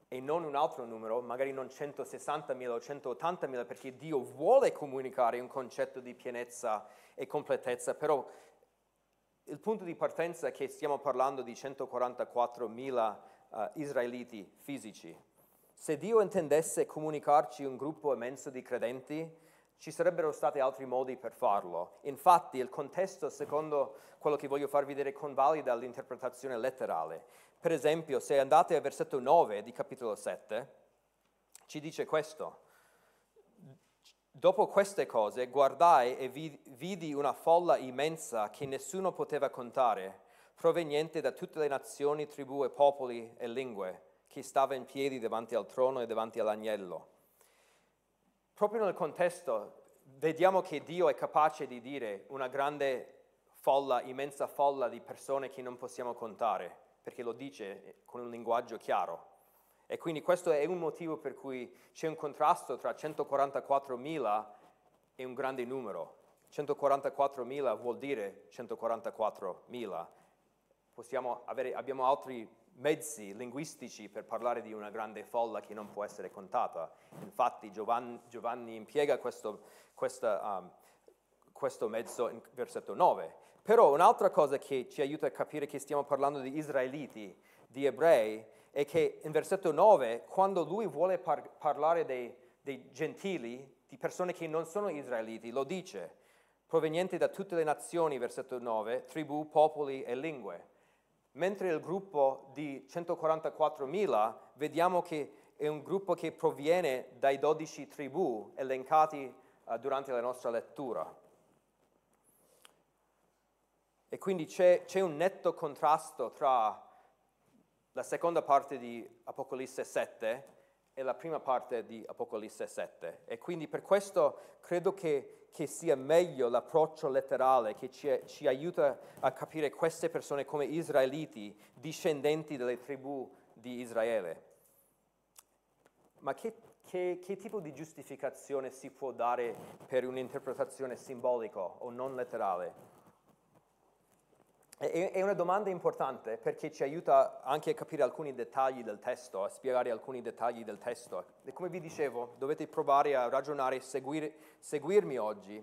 S1: e non un altro numero, magari non 160.000 o 180.000, perché Dio vuole comunicare un concetto di pienezza e completezza, però il punto di partenza è che stiamo parlando di 144.000 uh, eh, israeliti fisici. Se Dio intendesse comunicarci un gruppo immenso di credenti, ci sarebbero stati altri modi per farlo. Infatti il contesto, secondo quello che voglio farvi vedere, convalida l'interpretazione letterale. Per esempio, se andate al versetto 9 di capitolo 7, ci dice questo. Dopo queste cose guardai e vidi una folla immensa che nessuno poteva contare, proveniente da tutte le nazioni, tribù e popoli e lingue, che stava in piedi davanti al trono e davanti all'agnello. Proprio nel contesto vediamo che Dio è capace di dire una grande folla, immensa folla di persone che non possiamo contare perché lo dice con un linguaggio chiaro. E quindi questo è un motivo per cui c'è un contrasto tra 144.000 e un grande numero. 144.000 vuol dire 144.000. Avere, abbiamo altri mezzi linguistici per parlare di una grande folla che non può essere contata. Infatti Giovanni, Giovanni impiega questo, questa, um, questo mezzo in versetto 9. Però un'altra cosa che ci aiuta a capire che stiamo parlando di israeliti, di ebrei, è che in versetto 9, quando lui vuole par- parlare dei, dei gentili, di persone che non sono israeliti, lo dice, provenienti da tutte le nazioni, versetto 9, tribù, popoli e lingue. Mentre il gruppo di 144.000 vediamo che è un gruppo che proviene dai 12 tribù elencati uh, durante la nostra lettura. E quindi c'è, c'è un netto contrasto tra la seconda parte di Apocalisse 7 e la prima parte di Apocalisse 7. E quindi per questo credo che, che sia meglio l'approccio letterale che ci, ci, aiuta a capire queste persone come israeliti, discendenti delle tribù di Israele. Ma che, che, che tipo di giustificazione si può dare per un'interpretazione simbolica o non letterale? È una domanda importante perché ci aiuta anche a capire alcuni dettagli del testo, a spiegare alcuni dettagli del testo. E come vi dicevo, dovete provare a ragionare e seguir, seguirmi oggi.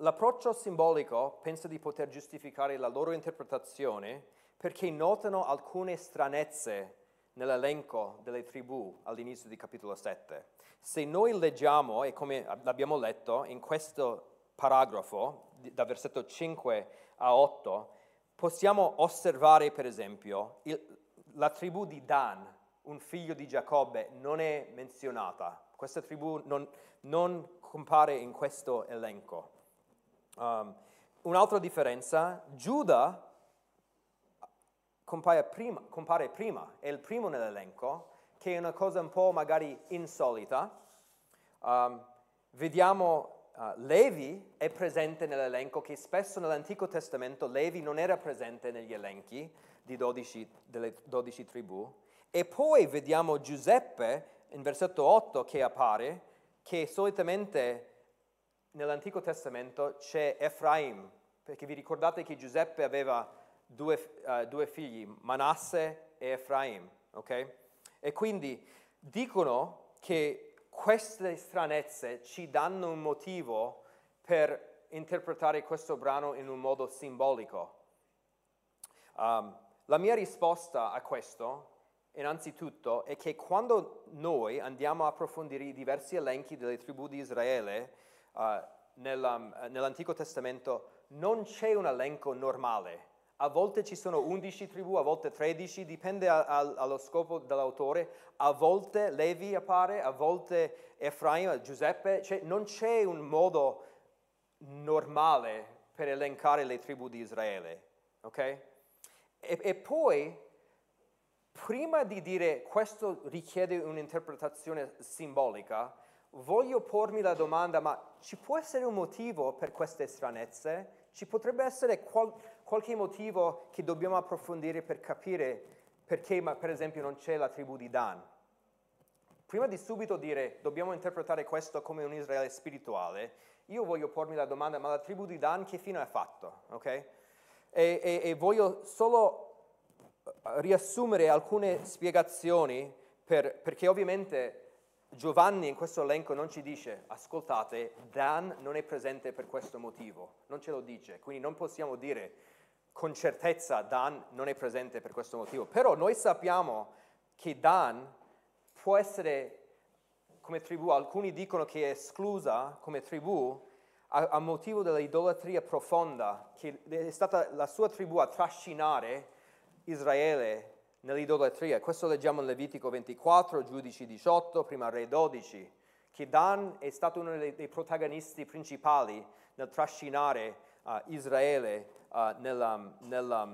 S1: L'approccio simbolico pensa di poter giustificare la loro interpretazione perché notano alcune stranezze nell'elenco delle tribù all'inizio di capitolo 7. Se noi leggiamo, e come abbiamo letto in questo paragrafo, da versetto 5 a 8, possiamo osservare per esempio il, la tribù di Dan, un figlio di Giacobbe, non è menzionata. Questa tribù non, non compare in questo elenco. Um, un'altra differenza, Giuda compare prima, compare prima, è il primo nell'elenco, che è una cosa un po' magari insolita. Um, vediamo uh, Levi è presente nell'elenco, che spesso nell'Antico Testamento Levi non era presente negli elenchi 12, delle dodici tribù. E poi vediamo Giuseppe in versetto 8 che appare, che solitamente nell'Antico Testamento c'è Efraim, perché vi ricordate che Giuseppe aveva due, uh, due figli, Manasse e Efraim, ok? E quindi dicono che queste stranezze ci danno un motivo per interpretare questo brano in un modo simbolico. Um, la mia risposta a questo, innanzitutto, è che quando noi andiamo a approfondire i diversi elenchi delle tribù di Israele, uh, nell'Antico Testamento non c'è un elenco normale. A volte ci sono 11 tribù, a volte 13, dipende a, allo scopo dell'autore. A volte Levi appare, a volte Efraim, Giuseppe. Cioè, non c'è un modo normale per elencare le tribù di Israele. Ok? E, e poi, prima di dire questo richiede un'interpretazione simbolica, voglio pormi la domanda, ma ci può essere un motivo per queste stranezze? Ci potrebbe essere qual- qualche motivo che dobbiamo approfondire per capire perché, per esempio, non c'è la tribù di Dan? Prima di subito dire dobbiamo interpretare questo come un Israele spirituale, io voglio pormi la domanda, ma la tribù di Dan che fine ha fatto? Okay? E, e, e voglio solo riassumere alcune spiegazioni per, perché ovviamente Giovanni in questo elenco non ci dice, ascoltate, Dan non è presente per questo motivo, non ce lo dice, quindi non possiamo dire con certezza Dan non è presente per questo motivo, però noi sappiamo che Dan può essere come tribù, alcuni dicono che è esclusa come tribù a, a motivo dell'idolatria profonda, che è stata la sua tribù a trascinare Israele nell'idolatria. Questo leggiamo in Levitico 24, Giudici 18, prima Re 12, che Dan è stato uno dei, dei protagonisti principali nel trascinare uh, Israele uh, nella, nella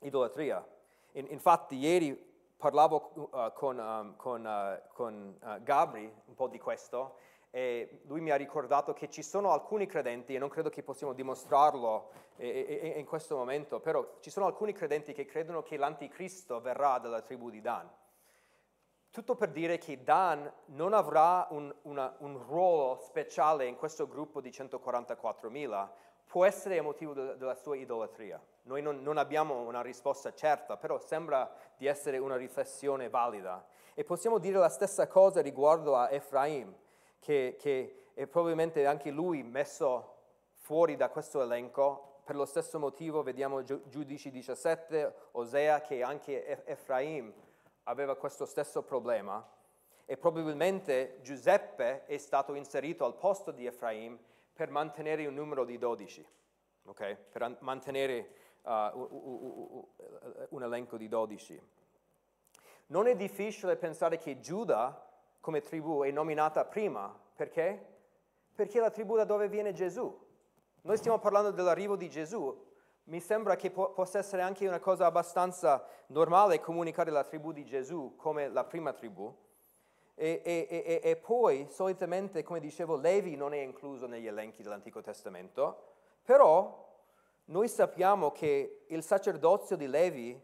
S1: idolatria. In, infatti ieri parlavo uh, con, um, con, con Gabri un po' di questo e lui mi ha ricordato che ci sono alcuni credenti, e non credo che possiamo dimostrarlo in questo momento, però ci sono alcuni credenti che credono che l'anticristo verrà dalla tribù di Dan. Tutto per dire che Dan non avrà un, una, un ruolo speciale in questo gruppo di 144.000, può essere a motivo de, della sua idolatria. Noi non, non, abbiamo una risposta certa, però sembra di essere una riflessione valida. E possiamo dire la stessa cosa riguardo a Efraim che, che è probabilmente anche lui messo fuori da questo elenco. Per lo stesso motivo vediamo Giudici 17, Osea, che anche Efraim aveva questo stesso problema. E probabilmente Giuseppe è stato inserito al posto di Efraim per mantenere un numero di 12, okay? per mantenere uh, un elenco di 12. Non è difficile pensare che Giuda come tribù è nominata prima. Perché? Perché è la tribù da dove viene Gesù. Noi stiamo parlando dell'arrivo di Gesù. Mi sembra che po- possa essere anche una cosa abbastanza normale comunicare la tribù di Gesù come la prima tribù. E, e, e, poi, solitamente, come dicevo, Levi non è incluso negli elenchi dell'Antico Testamento, però noi sappiamo che il sacerdozio di Levi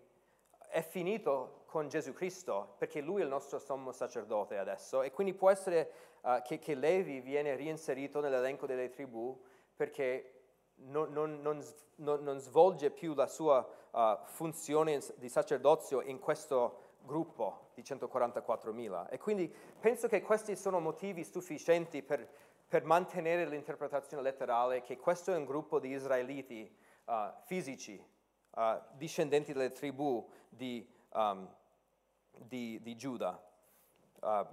S1: è finito con Gesù Cristo, perché lui è il nostro sommo sacerdote adesso, e quindi può essere uh, che, che, Levi viene reinserito nell'elenco delle tribù perché non, non, non, non svolge più la sua uh, funzione di sacerdozio in questo gruppo di 144.000. E quindi penso che questi sono motivi sufficienti per per mantenere l'interpretazione letterale che questo è un gruppo di israeliti uh, fisici, uh, discendenti delle tribù di, um, di, di Giuda, uh,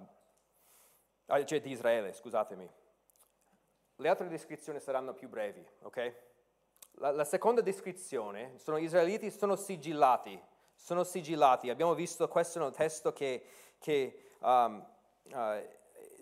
S1: cioè di Israele, scusatemi. Le altre descrizioni saranno più brevi, ok? La, la seconda descrizione sono israeliti, sono sigillati, sono sigillati. Abbiamo visto questo nel testo che, che um, uh,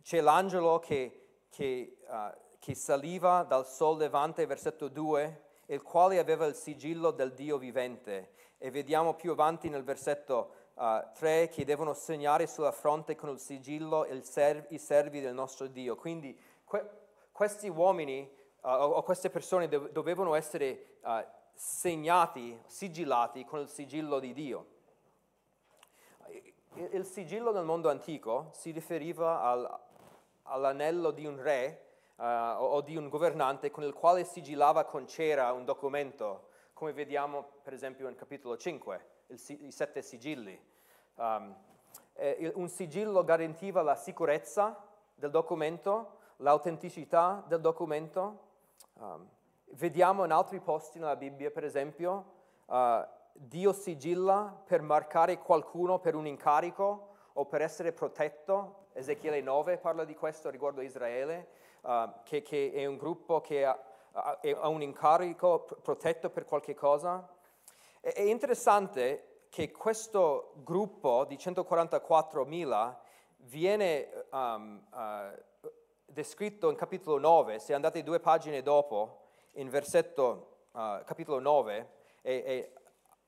S1: c'è l'angelo che, che, uh, che saliva dal sol levante, versetto 2, il quale aveva il sigillo del Dio vivente. E vediamo più avanti nel versetto uh, 3 che devono segnare sulla fronte con il sigillo il serv- i servi del nostro Dio. Quindi que- questi uomini uh, o, queste persone dov- dovevano essere uh, segnati, sigillati con il sigillo di Dio. Il, il sigillo nel mondo antico si riferiva al, all'anello di un re uh, o, o di un governante con il quale sigillava con cera un documento, come vediamo per esempio in capitolo 5, il, i sette sigilli. Um, eh, un sigillo garantiva la sicurezza del documento, l'autenticità del documento. Um, vediamo in altri posti nella Bibbia, per esempio, uh, Dio sigilla per marcare qualcuno per un incarico o per essere protetto. Ezechiele 9 parla di questo riguardo a Israele, uh, che, che, è un gruppo che ha, ha un incarico protetto per qualche cosa. È, è interessante che questo gruppo di 144.000 viene um, uh, descritto in capitolo 9, se andate due pagine dopo, in versetto uh, capitolo 9, e, e,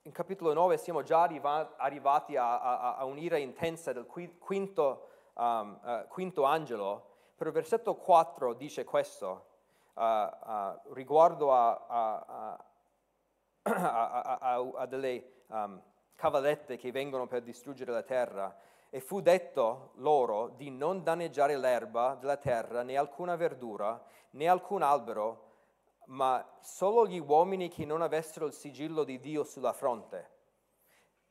S1: in capitolo 9 siamo già arriva, arrivati a, a, a, un'ira intensa del quinto, um, uh, quinto angelo, però il versetto 4 dice questo, uh, riguardo a, a delle um, cavallette che vengono per distruggere la terra, e fu detto loro di non danneggiare l'erba della terra, né alcuna verdura, né alcun albero, ma solo gli uomini che non avessero il sigillo di Dio sulla fronte.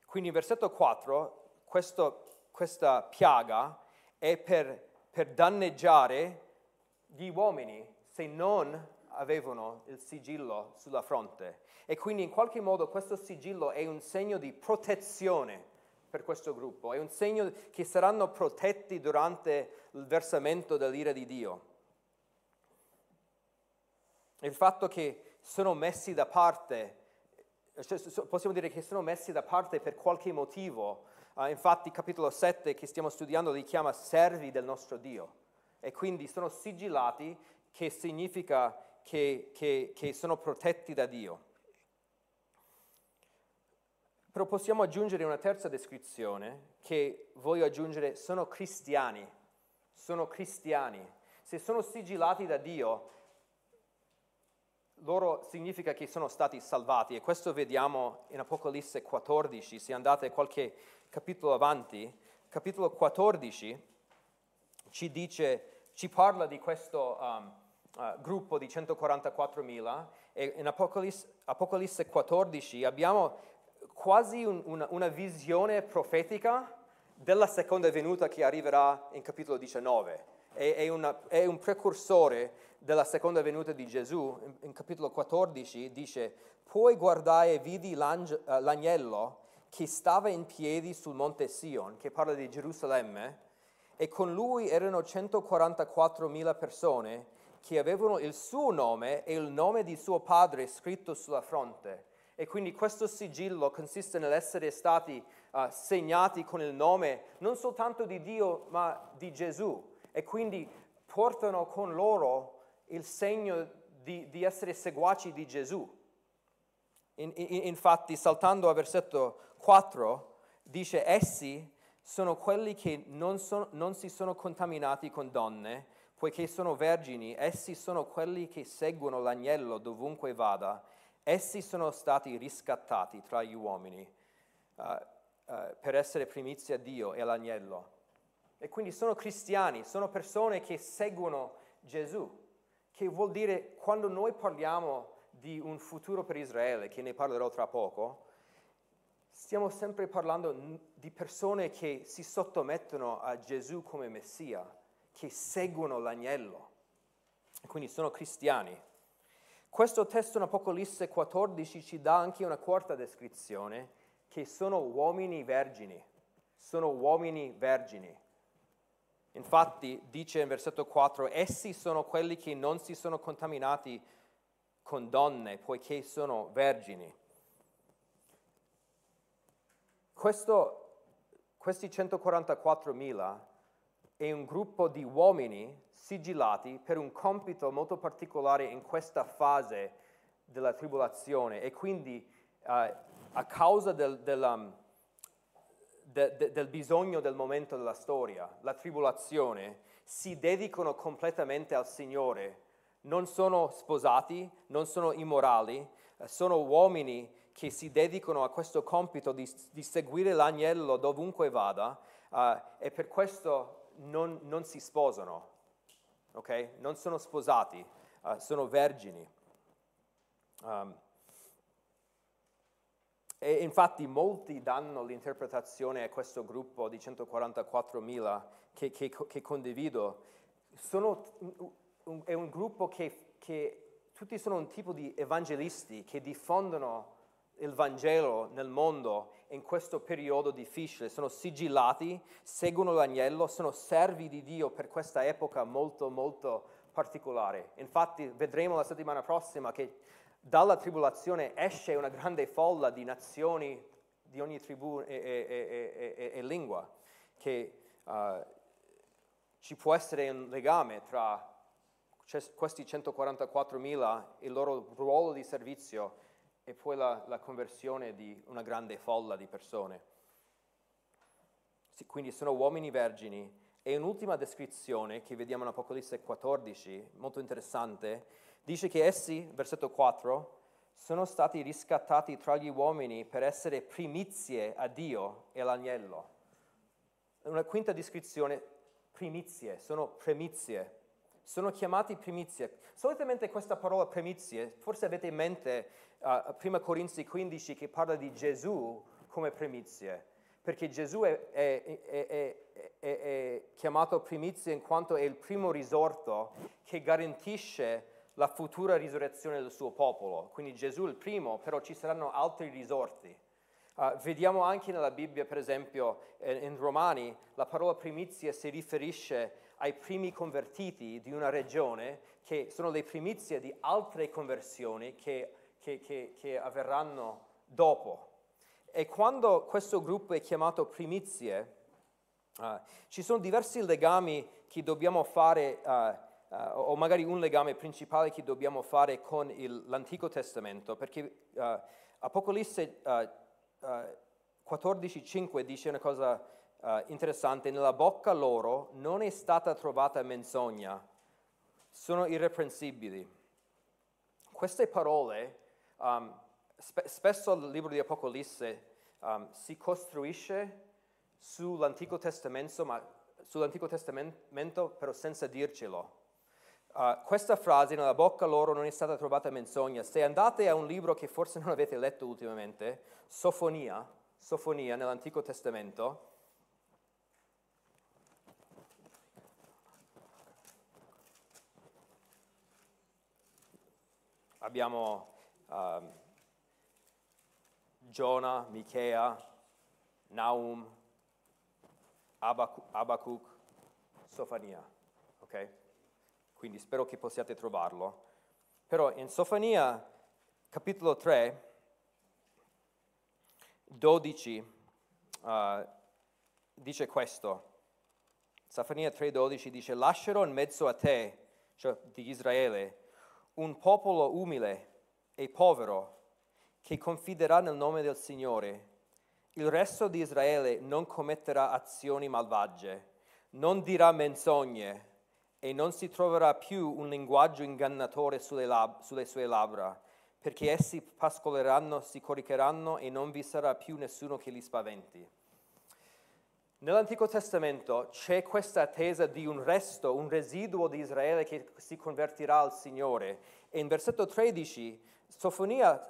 S1: Quindi in versetto 4, questo, questa piaga è per, per danneggiare gli uomini se non avevano il sigillo sulla fronte. E quindi in qualche modo questo sigillo è un segno di protezione per questo gruppo, è un segno che saranno protetti durante il versamento dell'ira di Dio. Il fatto che sono messi da parte, cioè, possiamo dire che sono messi da parte per qualche motivo, uh, infatti capitolo 7 che stiamo studiando li chiama servi del nostro Dio e quindi sono sigillati che significa che, che, che sono protetti da Dio. Però possiamo aggiungere una terza descrizione che voglio aggiungere, sono cristiani, sono cristiani. Se sono sigillati da Dio, loro significa che sono stati salvati e questo vediamo in Apocalisse 14, se andate qualche capitolo avanti, capitolo 14 ci dice, ci parla di questo um, uh, gruppo di 144.000 e in Apocalisse, Apocalisse 14 abbiamo quasi un, una, una visione profetica della seconda venuta che arriverà in capitolo 19. È, è, una, è, un precursore della seconda venuta di Gesù. In, in capitolo 14 dice, poi guardai e vidi uh, l'agnello che stava in piedi sul monte Sion, che parla di Gerusalemme, e con lui erano 144.000 persone che avevano il suo nome e il nome di suo padre scritto sulla fronte. E quindi questo sigillo consiste nell'essere stati uh, segnati con il nome non soltanto di Dio, ma di Gesù. E quindi portano con loro il segno di, di essere seguaci di Gesù. In, in, infatti, saltando al versetto 4, dice, essi sono quelli che non, son, non si sono contaminati con donne, poiché sono vergini, essi sono quelli che seguono l'agnello dovunque vada Essi sono stati riscattati tra gli uomini uh, uh, per essere primizia a Dio e all'agnello. E quindi sono cristiani, sono persone che seguono Gesù, che vuol dire quando noi parliamo di un futuro per Israele, che ne parlerò tra poco, stiamo sempre parlando di persone che si sottomettono a Gesù come Messia, che seguono l'agnello. quindi sono cristiani. Questo testo in Apocalisse 14 ci dà anche una quarta descrizione, che sono uomini vergini, sono uomini vergini. Infatti dice in versetto 4, essi sono quelli che non si sono contaminati con donne, poiché sono vergini. Questo, questi 144.000 è un gruppo di uomini sigillati per un compito molto particolare in questa fase della tribolazione e quindi uh, a causa del, del, um, de, de, del bisogno del momento della storia, la tribolazione, si dedicano completamente al Signore. Non sono sposati, non sono immorali, sono uomini che si dedicano a questo compito di, di seguire l'agnello dovunque vada uh, e per questo non, non si sposano, ok? Non sono sposati, uh, sono vergini. Um, e infatti molti danno l'interpretazione a questo gruppo di 144.000 che, che, che condivido. Sono, un, è un gruppo che, che tutti sono un tipo di evangelisti che diffondono il Vangelo nel mondo in questo periodo difficile, sono sigillati, seguono l'agnello, sono servi di Dio per questa epoca molto, molto particolare. Infatti vedremo la settimana prossima che dalla tribolazione esce una grande folla di nazioni di ogni tribù e, e, e, e lingua, che uh, ci può essere un legame tra questi 144.000, il loro ruolo di servizio e poi la, la conversione di una grande folla di persone. Sì, quindi sono uomini vergini. E un'ultima descrizione che vediamo in Apocalisse 14, molto interessante, dice che essi, versetto 4, sono stati riscattati tra gli uomini per essere primizie a Dio e all'agnello. Una quinta descrizione, primizie, sono primizie. Sono chiamati primizie. Solitamente questa parola primizie, forse avete in mente uh, Corinzi 15 che parla di Gesù come primizie, perché Gesù è, è, è, è, chiamato primizie in quanto è il primo risorto che garantisce la futura risurrezione del suo popolo. Quindi Gesù è il primo, però ci saranno altri risorti. Uh, vediamo anche nella Bibbia, per esempio, in, in Romani, la parola primizia si riferisce ai primi convertiti di una regione, che sono le primizie di altre conversioni che che, che, che avverranno dopo. E quando questo gruppo è chiamato primizie, uh, ci sono diversi legami che dobbiamo fare, uh, uh, o magari un legame principale che dobbiamo fare con il, l'Antico Testamento, perché Apocalisse 14.5 dice una cosa interessante, nella bocca loro non è stata trovata menzogna, sono irreprensibili. Queste parole Um, spe- spesso il libro di Apocalisse um, si costruisce sull'Antico Testamento, ma sull'Antico Testamento però senza dircelo. Uh, questa frase nella bocca loro non è stata trovata menzogna. Se andate a un libro che forse non avete letto ultimamente, Sofonia, Sofonia nell'Antico Testamento, abbiamo um, Giona, Michea, Naum, Abacuc, Sofania. Ok? Quindi spero che possiate trovarlo. Però in Sofania, capitolo 3, 12, uh, dice questo. Sofania 3,12 dice: Lascerò in mezzo a te, cioè di Israele, un popolo umile e povero che confiderà nel nome del Signore. Il resto di Israele non commetterà azioni malvagie, non dirà menzogne e non si troverà più un linguaggio ingannatore sulle, lab- sulle sue labbra, perché essi pascoleranno, si coricheranno e non vi sarà più nessuno che li spaventi. Nell'Antico Testamento c'è questa attesa di un resto, un residuo di Israele che si convertirà al Signore. E in versetto 13 Sofonia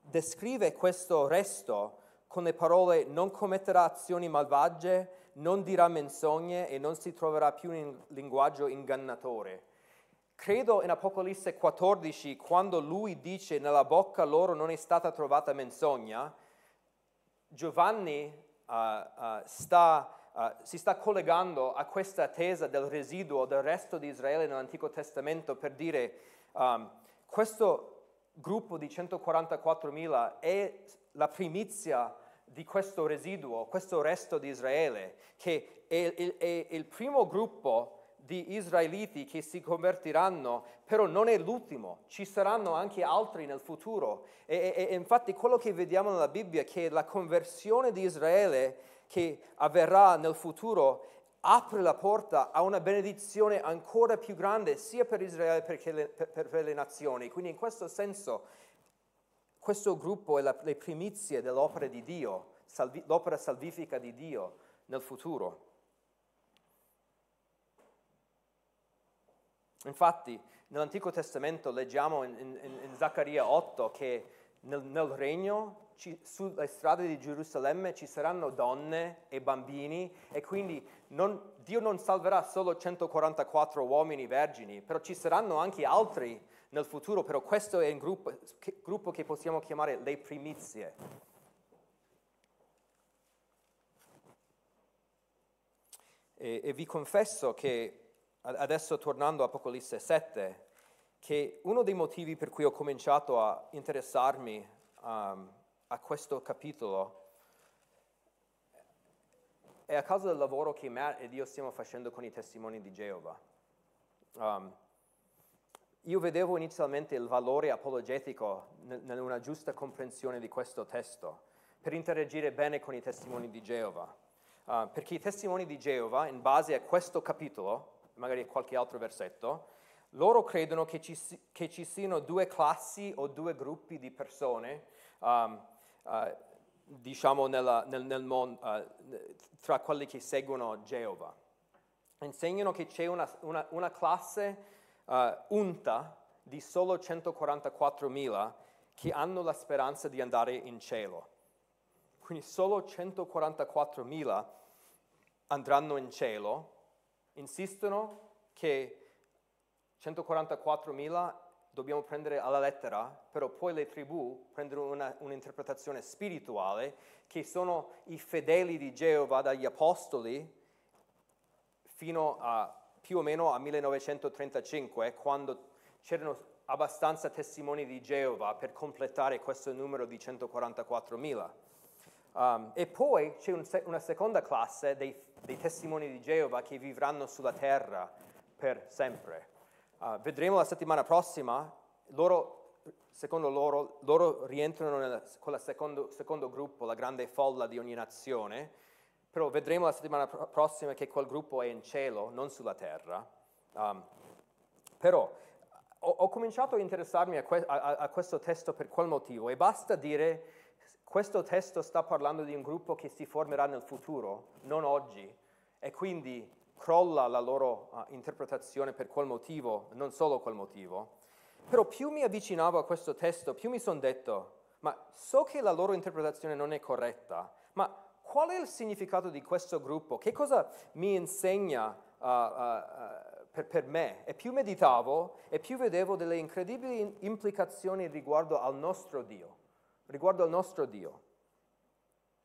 S1: descrive questo resto con le parole non commetterà azioni malvagie, non dirà menzogne e non si troverà più in linguaggio ingannatore. Credo in Apocalisse 14, quando lui dice nella bocca loro non è stata trovata menzogna, Giovanni uh, uh, sta, uh, si sta collegando a questa tesa del residuo del resto di Israele nell'Antico Testamento per dire um, questo gruppo di 144.000 è la primizia di questo residuo, questo resto di Israele, che è, è, è il primo gruppo di israeliti che si convertiranno, però non è l'ultimo, ci saranno anche altri nel futuro. E, e, e, infatti quello che vediamo nella Bibbia è che la conversione di Israele che avverrà nel futuro apre la porta a una benedizione ancora più grande sia per Israele che le, per, per, le nazioni. Quindi in questo senso questo gruppo è la, le primizie dell'opera di Dio, salvi, l'opera salvifica di Dio nel futuro. Infatti nell'Antico Testamento leggiamo in, in, in Zaccaria 8 che nel, nel regno, ci, sulle strade di Gerusalemme ci saranno donne e bambini e quindi non, Dio non salverà solo 144 uomini vergini, però ci saranno anche altri nel futuro, però questo è un gruppo che, gruppo che possiamo chiamare le primizie. E, e vi confesso che adesso tornando a Apocalisse 7, che uno dei motivi per cui ho cominciato a interessarmi um, a questo capitolo è a causa del lavoro che Matt ed io stiamo facendo con i testimoni di Geova. Um, io vedevo inizialmente il valore apologetico in una giusta comprensione di questo testo, per interagire bene con i testimoni di Geova. Uh, perché i testimoni di Geova, in base a questo capitolo, magari qualche altro versetto, loro credono che ci, che ci siano due classi o due gruppi di persone, um, uh, diciamo, nella, nel, nel mondo, uh, tra quelli che seguono Geova. Insegnano che c'è una, una, una classe uh, unta di solo 144.000 che hanno la speranza di andare in cielo. Quindi solo 144.000 andranno in cielo insistono che 144.000 dobbiamo prendere alla lettera, però poi le tribù prendono una, un'interpretazione spirituale, che sono i fedeli di Geova dagli apostoli fino a più o meno a 1935, quando c'erano abbastanza testimoni di Geova per completare questo numero di 144.000. Um, e poi c'è un una seconda classe dei dei testimoni di Geova che vivranno sulla terra per sempre. Uh, vedremo la settimana prossima, loro, secondo loro, loro rientrano nel secondo, secondo, gruppo, la grande folla di ogni nazione, però vedremo la settimana prossima che quel gruppo è in cielo, non sulla terra. Um, però ho, ho, cominciato a interessarmi a, que- a, a questo testo per quel motivo e basta dire questo testo sta parlando di un gruppo che si formerà nel futuro, non oggi, e quindi crolla la loro uh, interpretazione per quel motivo, non solo quel motivo. Però più mi avvicinavo a questo testo, più mi sono detto, ma so che la loro interpretazione non è corretta, ma qual è il significato di questo gruppo? Che cosa mi insegna uh, uh, per, per, me? E più meditavo e più vedevo delle incredibili implicazioni riguardo al nostro Dio riguardo al nostro Dio.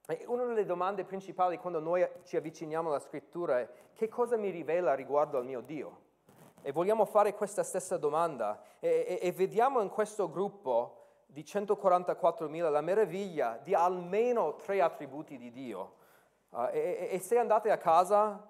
S1: E una delle domande principali quando noi ci avviciniamo alla scrittura è che cosa mi rivela riguardo al mio Dio? E vogliamo fare questa stessa domanda e, e, e vediamo in questo gruppo di 144.000 la meraviglia di almeno tre attributi di Dio. Uh, e, e, se andate a casa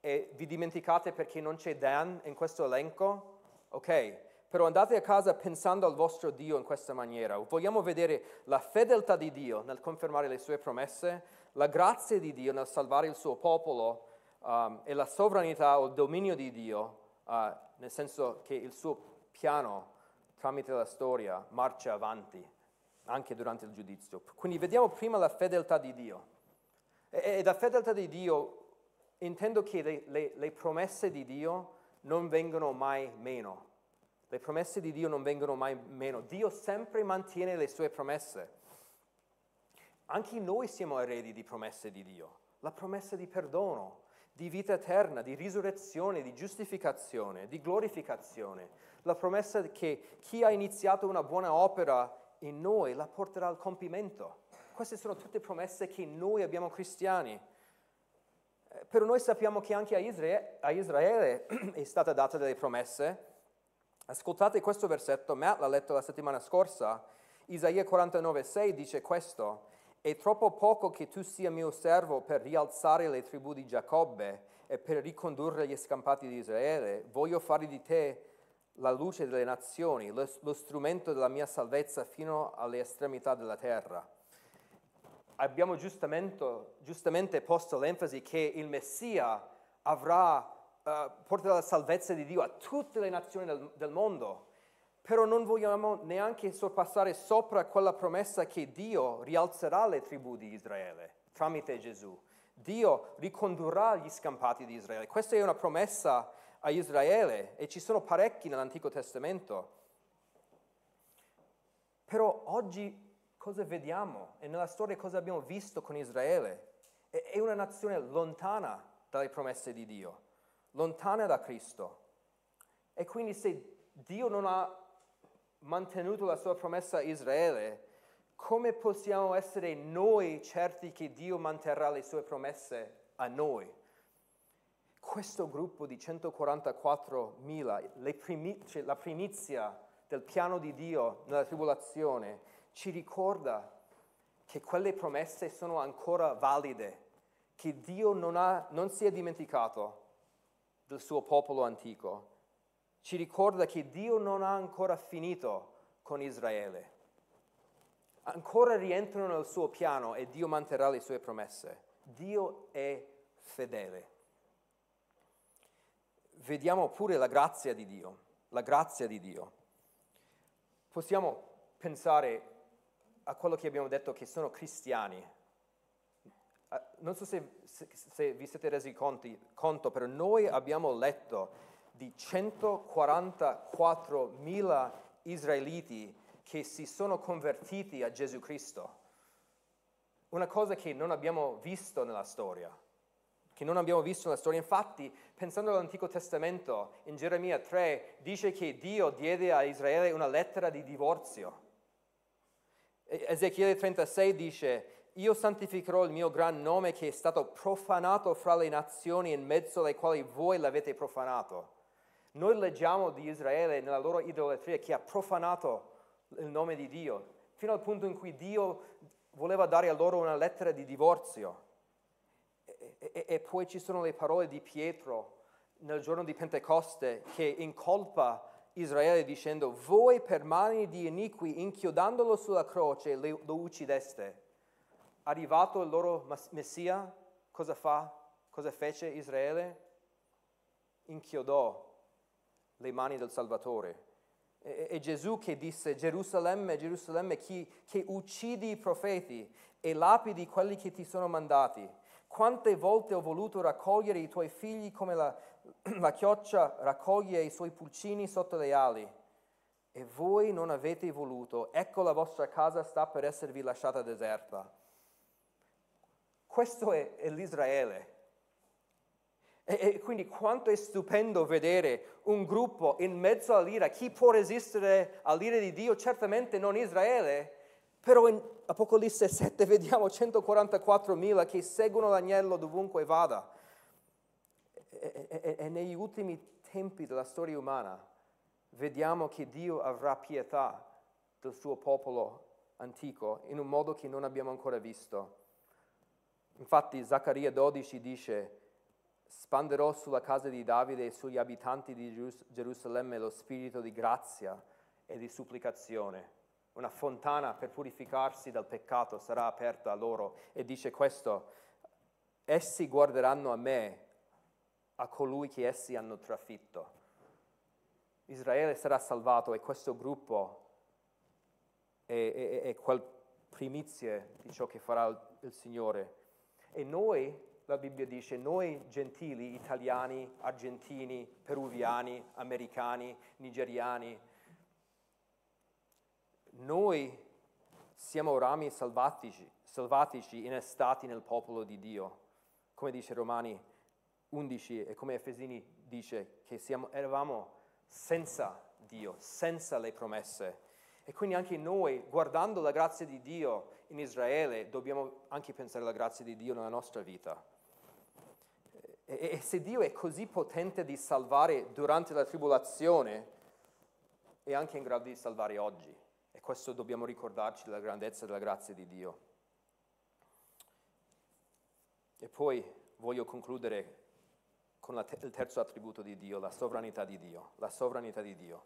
S1: e vi dimenticate perché non c'è Dan in questo elenco, ok, però andate a casa pensando al vostro Dio in questa maniera. Vogliamo vedere la fedeltà di Dio nel confermare le sue promesse, la grazia di Dio nel salvare il suo popolo um, e la sovranità o il dominio di Dio, uh, nel senso che il suo piano tramite la storia marcia avanti anche durante il giudizio. Quindi vediamo prima la fedeltà di Dio. E, e la fedeltà di Dio intendo che le, le, le promesse di Dio non vengono mai meno le promesse di Dio non vengono mai meno. Dio sempre mantiene le sue promesse. Anche noi siamo eredi di promesse di Dio. La promessa di perdono. di vita eterna, di risurrezione, di giustificazione, di glorificazione. La promessa che chi ha iniziato una buona opera in noi la porterà al compimento. Queste sono tutte promesse che noi abbiamo cristiani. Eh, però noi sappiamo che anche a Israele, a Israele è stata data delle promesse. Ascoltate questo versetto, Matt l'ha letto la settimana scorsa. Isaia 49,6 dice questo. È troppo poco che tu sia mio servo per rialzare le tribù di Giacobbe e per ricondurre gli scampati di Israele. Voglio fare di te la luce delle nazioni, lo, lo strumento della mia salvezza fino alle estremità della terra. Abbiamo giustamente, giustamente posto l'enfasi che il Messia avrà, uh, porterà la salvezza di Dio a tutte le nazioni del, del mondo però non vogliamo neanche sorpassare sopra quella promessa che Dio rialzerà le tribù di Israele tramite Gesù. Dio ricondurrà gli scampati di Israele. Questa è una promessa a Israele e ci sono parecchi nell'Antico Testamento. Però oggi cosa vediamo e nella storia cosa abbiamo visto con Israele? È una nazione lontana dalle promesse di Dio, lontana da Cristo. E quindi se Dio non ha mantenuto la sua promessa a Israele, come possiamo essere noi certi che Dio manterrà le sue promesse a noi? Questo gruppo di 144.000, primi, cioè la primizia del piano di Dio nella tribolazione, ci ricorda che quelle promesse sono ancora valide, che Dio non, ha, non si è dimenticato del suo popolo antico ci ricorda che Dio non ha ancora finito con Israele. Ancora rientrano nel suo piano e Dio manterrà le sue promesse. Dio è fedele. Vediamo pure la grazia di Dio, la grazia di Dio. Possiamo pensare a quello che abbiamo detto che sono cristiani. Eh, non so se, se, se vi siete resi conti, conto, però noi abbiamo letto di 144.000 israeliti che si sono convertiti a Gesù Cristo. Una cosa che non abbiamo visto nella storia, che non abbiamo visto nella storia. Infatti, pensando all'Antico Testamento, in Geremia 3 dice che Dio diede a Israele una lettera di divorzio. Ezechiele 36 dice, io santificherò il mio gran nome che è stato profanato fra le nazioni in mezzo alle quali voi l'avete profanato. Noi leggiamo di Israele nella loro idolatria che ha profanato il nome di Dio, fino al punto in cui Dio voleva dare a loro una lettera di divorzio. E, e, e poi ci sono le parole di Pietro nel giorno di Pentecoste che incolpa Israele dicendo voi per mani di iniqui inchiodandolo sulla croce lo uccideste. Arrivato il loro Messia, cosa fa? Cosa fece Israele? Inchiodò le mani del Salvatore. È Gesù che disse, Gerusalemme, Gerusalemme, chi, che uccidi i profeti e lapidi quelli che ti sono mandati. Quante volte ho voluto raccogliere i tuoi figli come la, la chioccia raccoglie i suoi pulcini sotto le ali. E voi non avete voluto. Ecco la vostra casa sta per esservi lasciata deserta. Questo è, è l'Israele e, e, quindi quanto è stupendo vedere un gruppo in mezzo all'ira. Chi può resistere all'ira di Dio? Certamente non Israele, però in Apocalisse 7 vediamo 144.000 che seguono l'agnello dovunque vada. E, e, e negli ultimi tempi della storia umana vediamo che Dio avrà pietà del suo popolo antico in un modo che non abbiamo ancora visto. Infatti Zaccaria 12 dice, Spanderò sulla casa di Davide e sugli abitanti di Gerusalemme lo spirito di grazia e di supplicazione. Una fontana per purificarsi dal peccato sarà aperta a loro. E dice questo, essi guarderanno a me, a colui che essi hanno trafitto. Israele sarà salvato e questo gruppo è, è, è quel primizie di ciò che farà il, il Signore. E noi la Bibbia dice, noi gentili, italiani, argentini, peruviani, americani, nigeriani, noi siamo rami salvatici, salvatici innestati nel popolo di Dio. Come dice Romani 11 e come Efesini dice che siamo, eravamo senza Dio, senza le promesse. E quindi anche noi, guardando la grazia di Dio in Israele, dobbiamo anche pensare alla grazia di Dio nella nostra vita. E, e se Dio è così potente di salvare durante la tribolazione, è anche in grado di salvare oggi. E questo dobbiamo ricordarci della grandezza della grazia di Dio. E poi voglio concludere con te- il terzo attributo di Dio, la sovranità di Dio. La sovranità di Dio.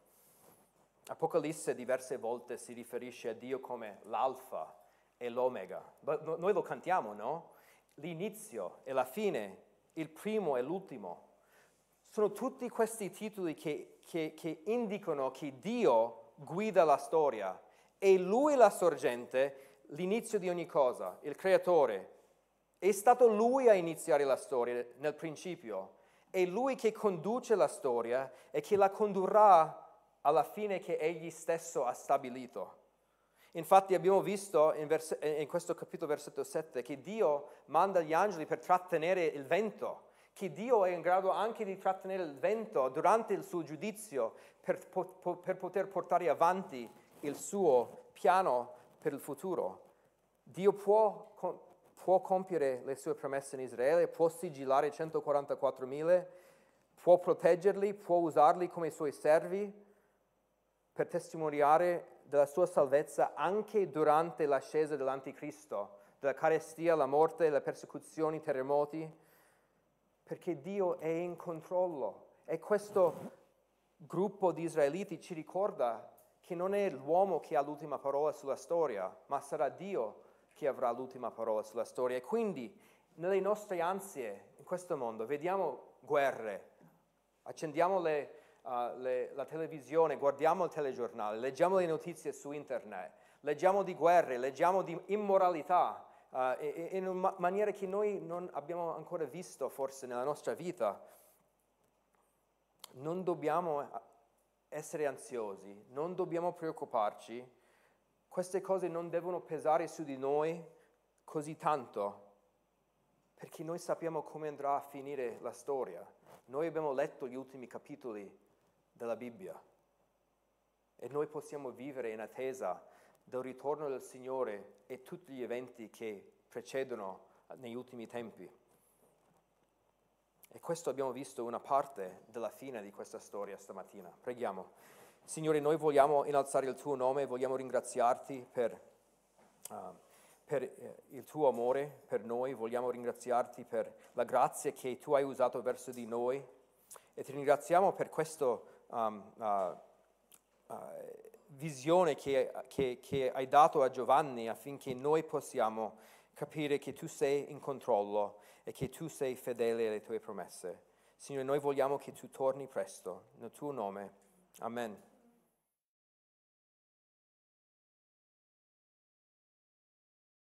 S1: Apocalisse diverse volte si riferisce a Dio come l'alfa e l'omega. Noi lo cantiamo, no? L'inizio e la fine, il primo e l'ultimo. Sono tutti questi titoli che, che, che indicano che Dio guida la storia. E Lui la sorgente, l'inizio di ogni cosa, il creatore. È stato Lui a iniziare la storia nel principio. È Lui che conduce la storia e che la condurrà alla fine che Egli stesso ha stabilito. Infatti abbiamo visto in, vers- in, questo capitolo versetto 7 che Dio manda gli angeli per trattenere il vento, che Dio è in grado anche di trattenere il vento durante il suo giudizio per, po- per poter portare avanti il suo piano per il futuro. Dio può, può compiere le sue promesse in Israele, può sigillare 144.000, può proteggerli, può usarli come suoi servi per testimoniare della sua salvezza anche durante l'ascesa dell'Anticristo, della carestia, la morte, le persecuzioni, i terremoti, perché Dio è in controllo. E questo gruppo di israeliti ci ricorda che non è l'uomo che ha l'ultima parola sulla storia, ma sarà Dio che avrà l'ultima parola sulla storia. E quindi nelle nostre ansie in questo mondo vediamo guerre, accendiamo le, uh, le, la televisione, guardiamo il telegiornale, leggiamo le notizie su internet, leggiamo di guerre, leggiamo di immoralità uh, in una maniera che noi non abbiamo ancora visto forse nella nostra vita. Non dobbiamo essere ansiosi, non dobbiamo preoccuparci, queste cose non devono pesare su di noi così tanto, perché noi sappiamo come andrà a finire la storia. Noi abbiamo letto gli ultimi capitoli della Bibbia. E noi possiamo vivere in attesa del ritorno del Signore e tutti gli eventi che precedono negli ultimi tempi. E questo abbiamo visto una parte della fine di questa storia stamattina. Preghiamo. Signore, noi vogliamo innalzare il tuo nome, vogliamo ringraziarti per, uh, per eh, il tuo amore per noi, vogliamo ringraziarti per la grazia che tu hai usato verso di noi e ti ringraziamo per questo um, uh, uh, visione che, che, che hai dato a Giovanni affinché noi possiamo capire che tu sei in controllo e che tu sei fedele alle tue promesse. Signore, noi vogliamo che tu torni presto, nel tuo nome. Amen.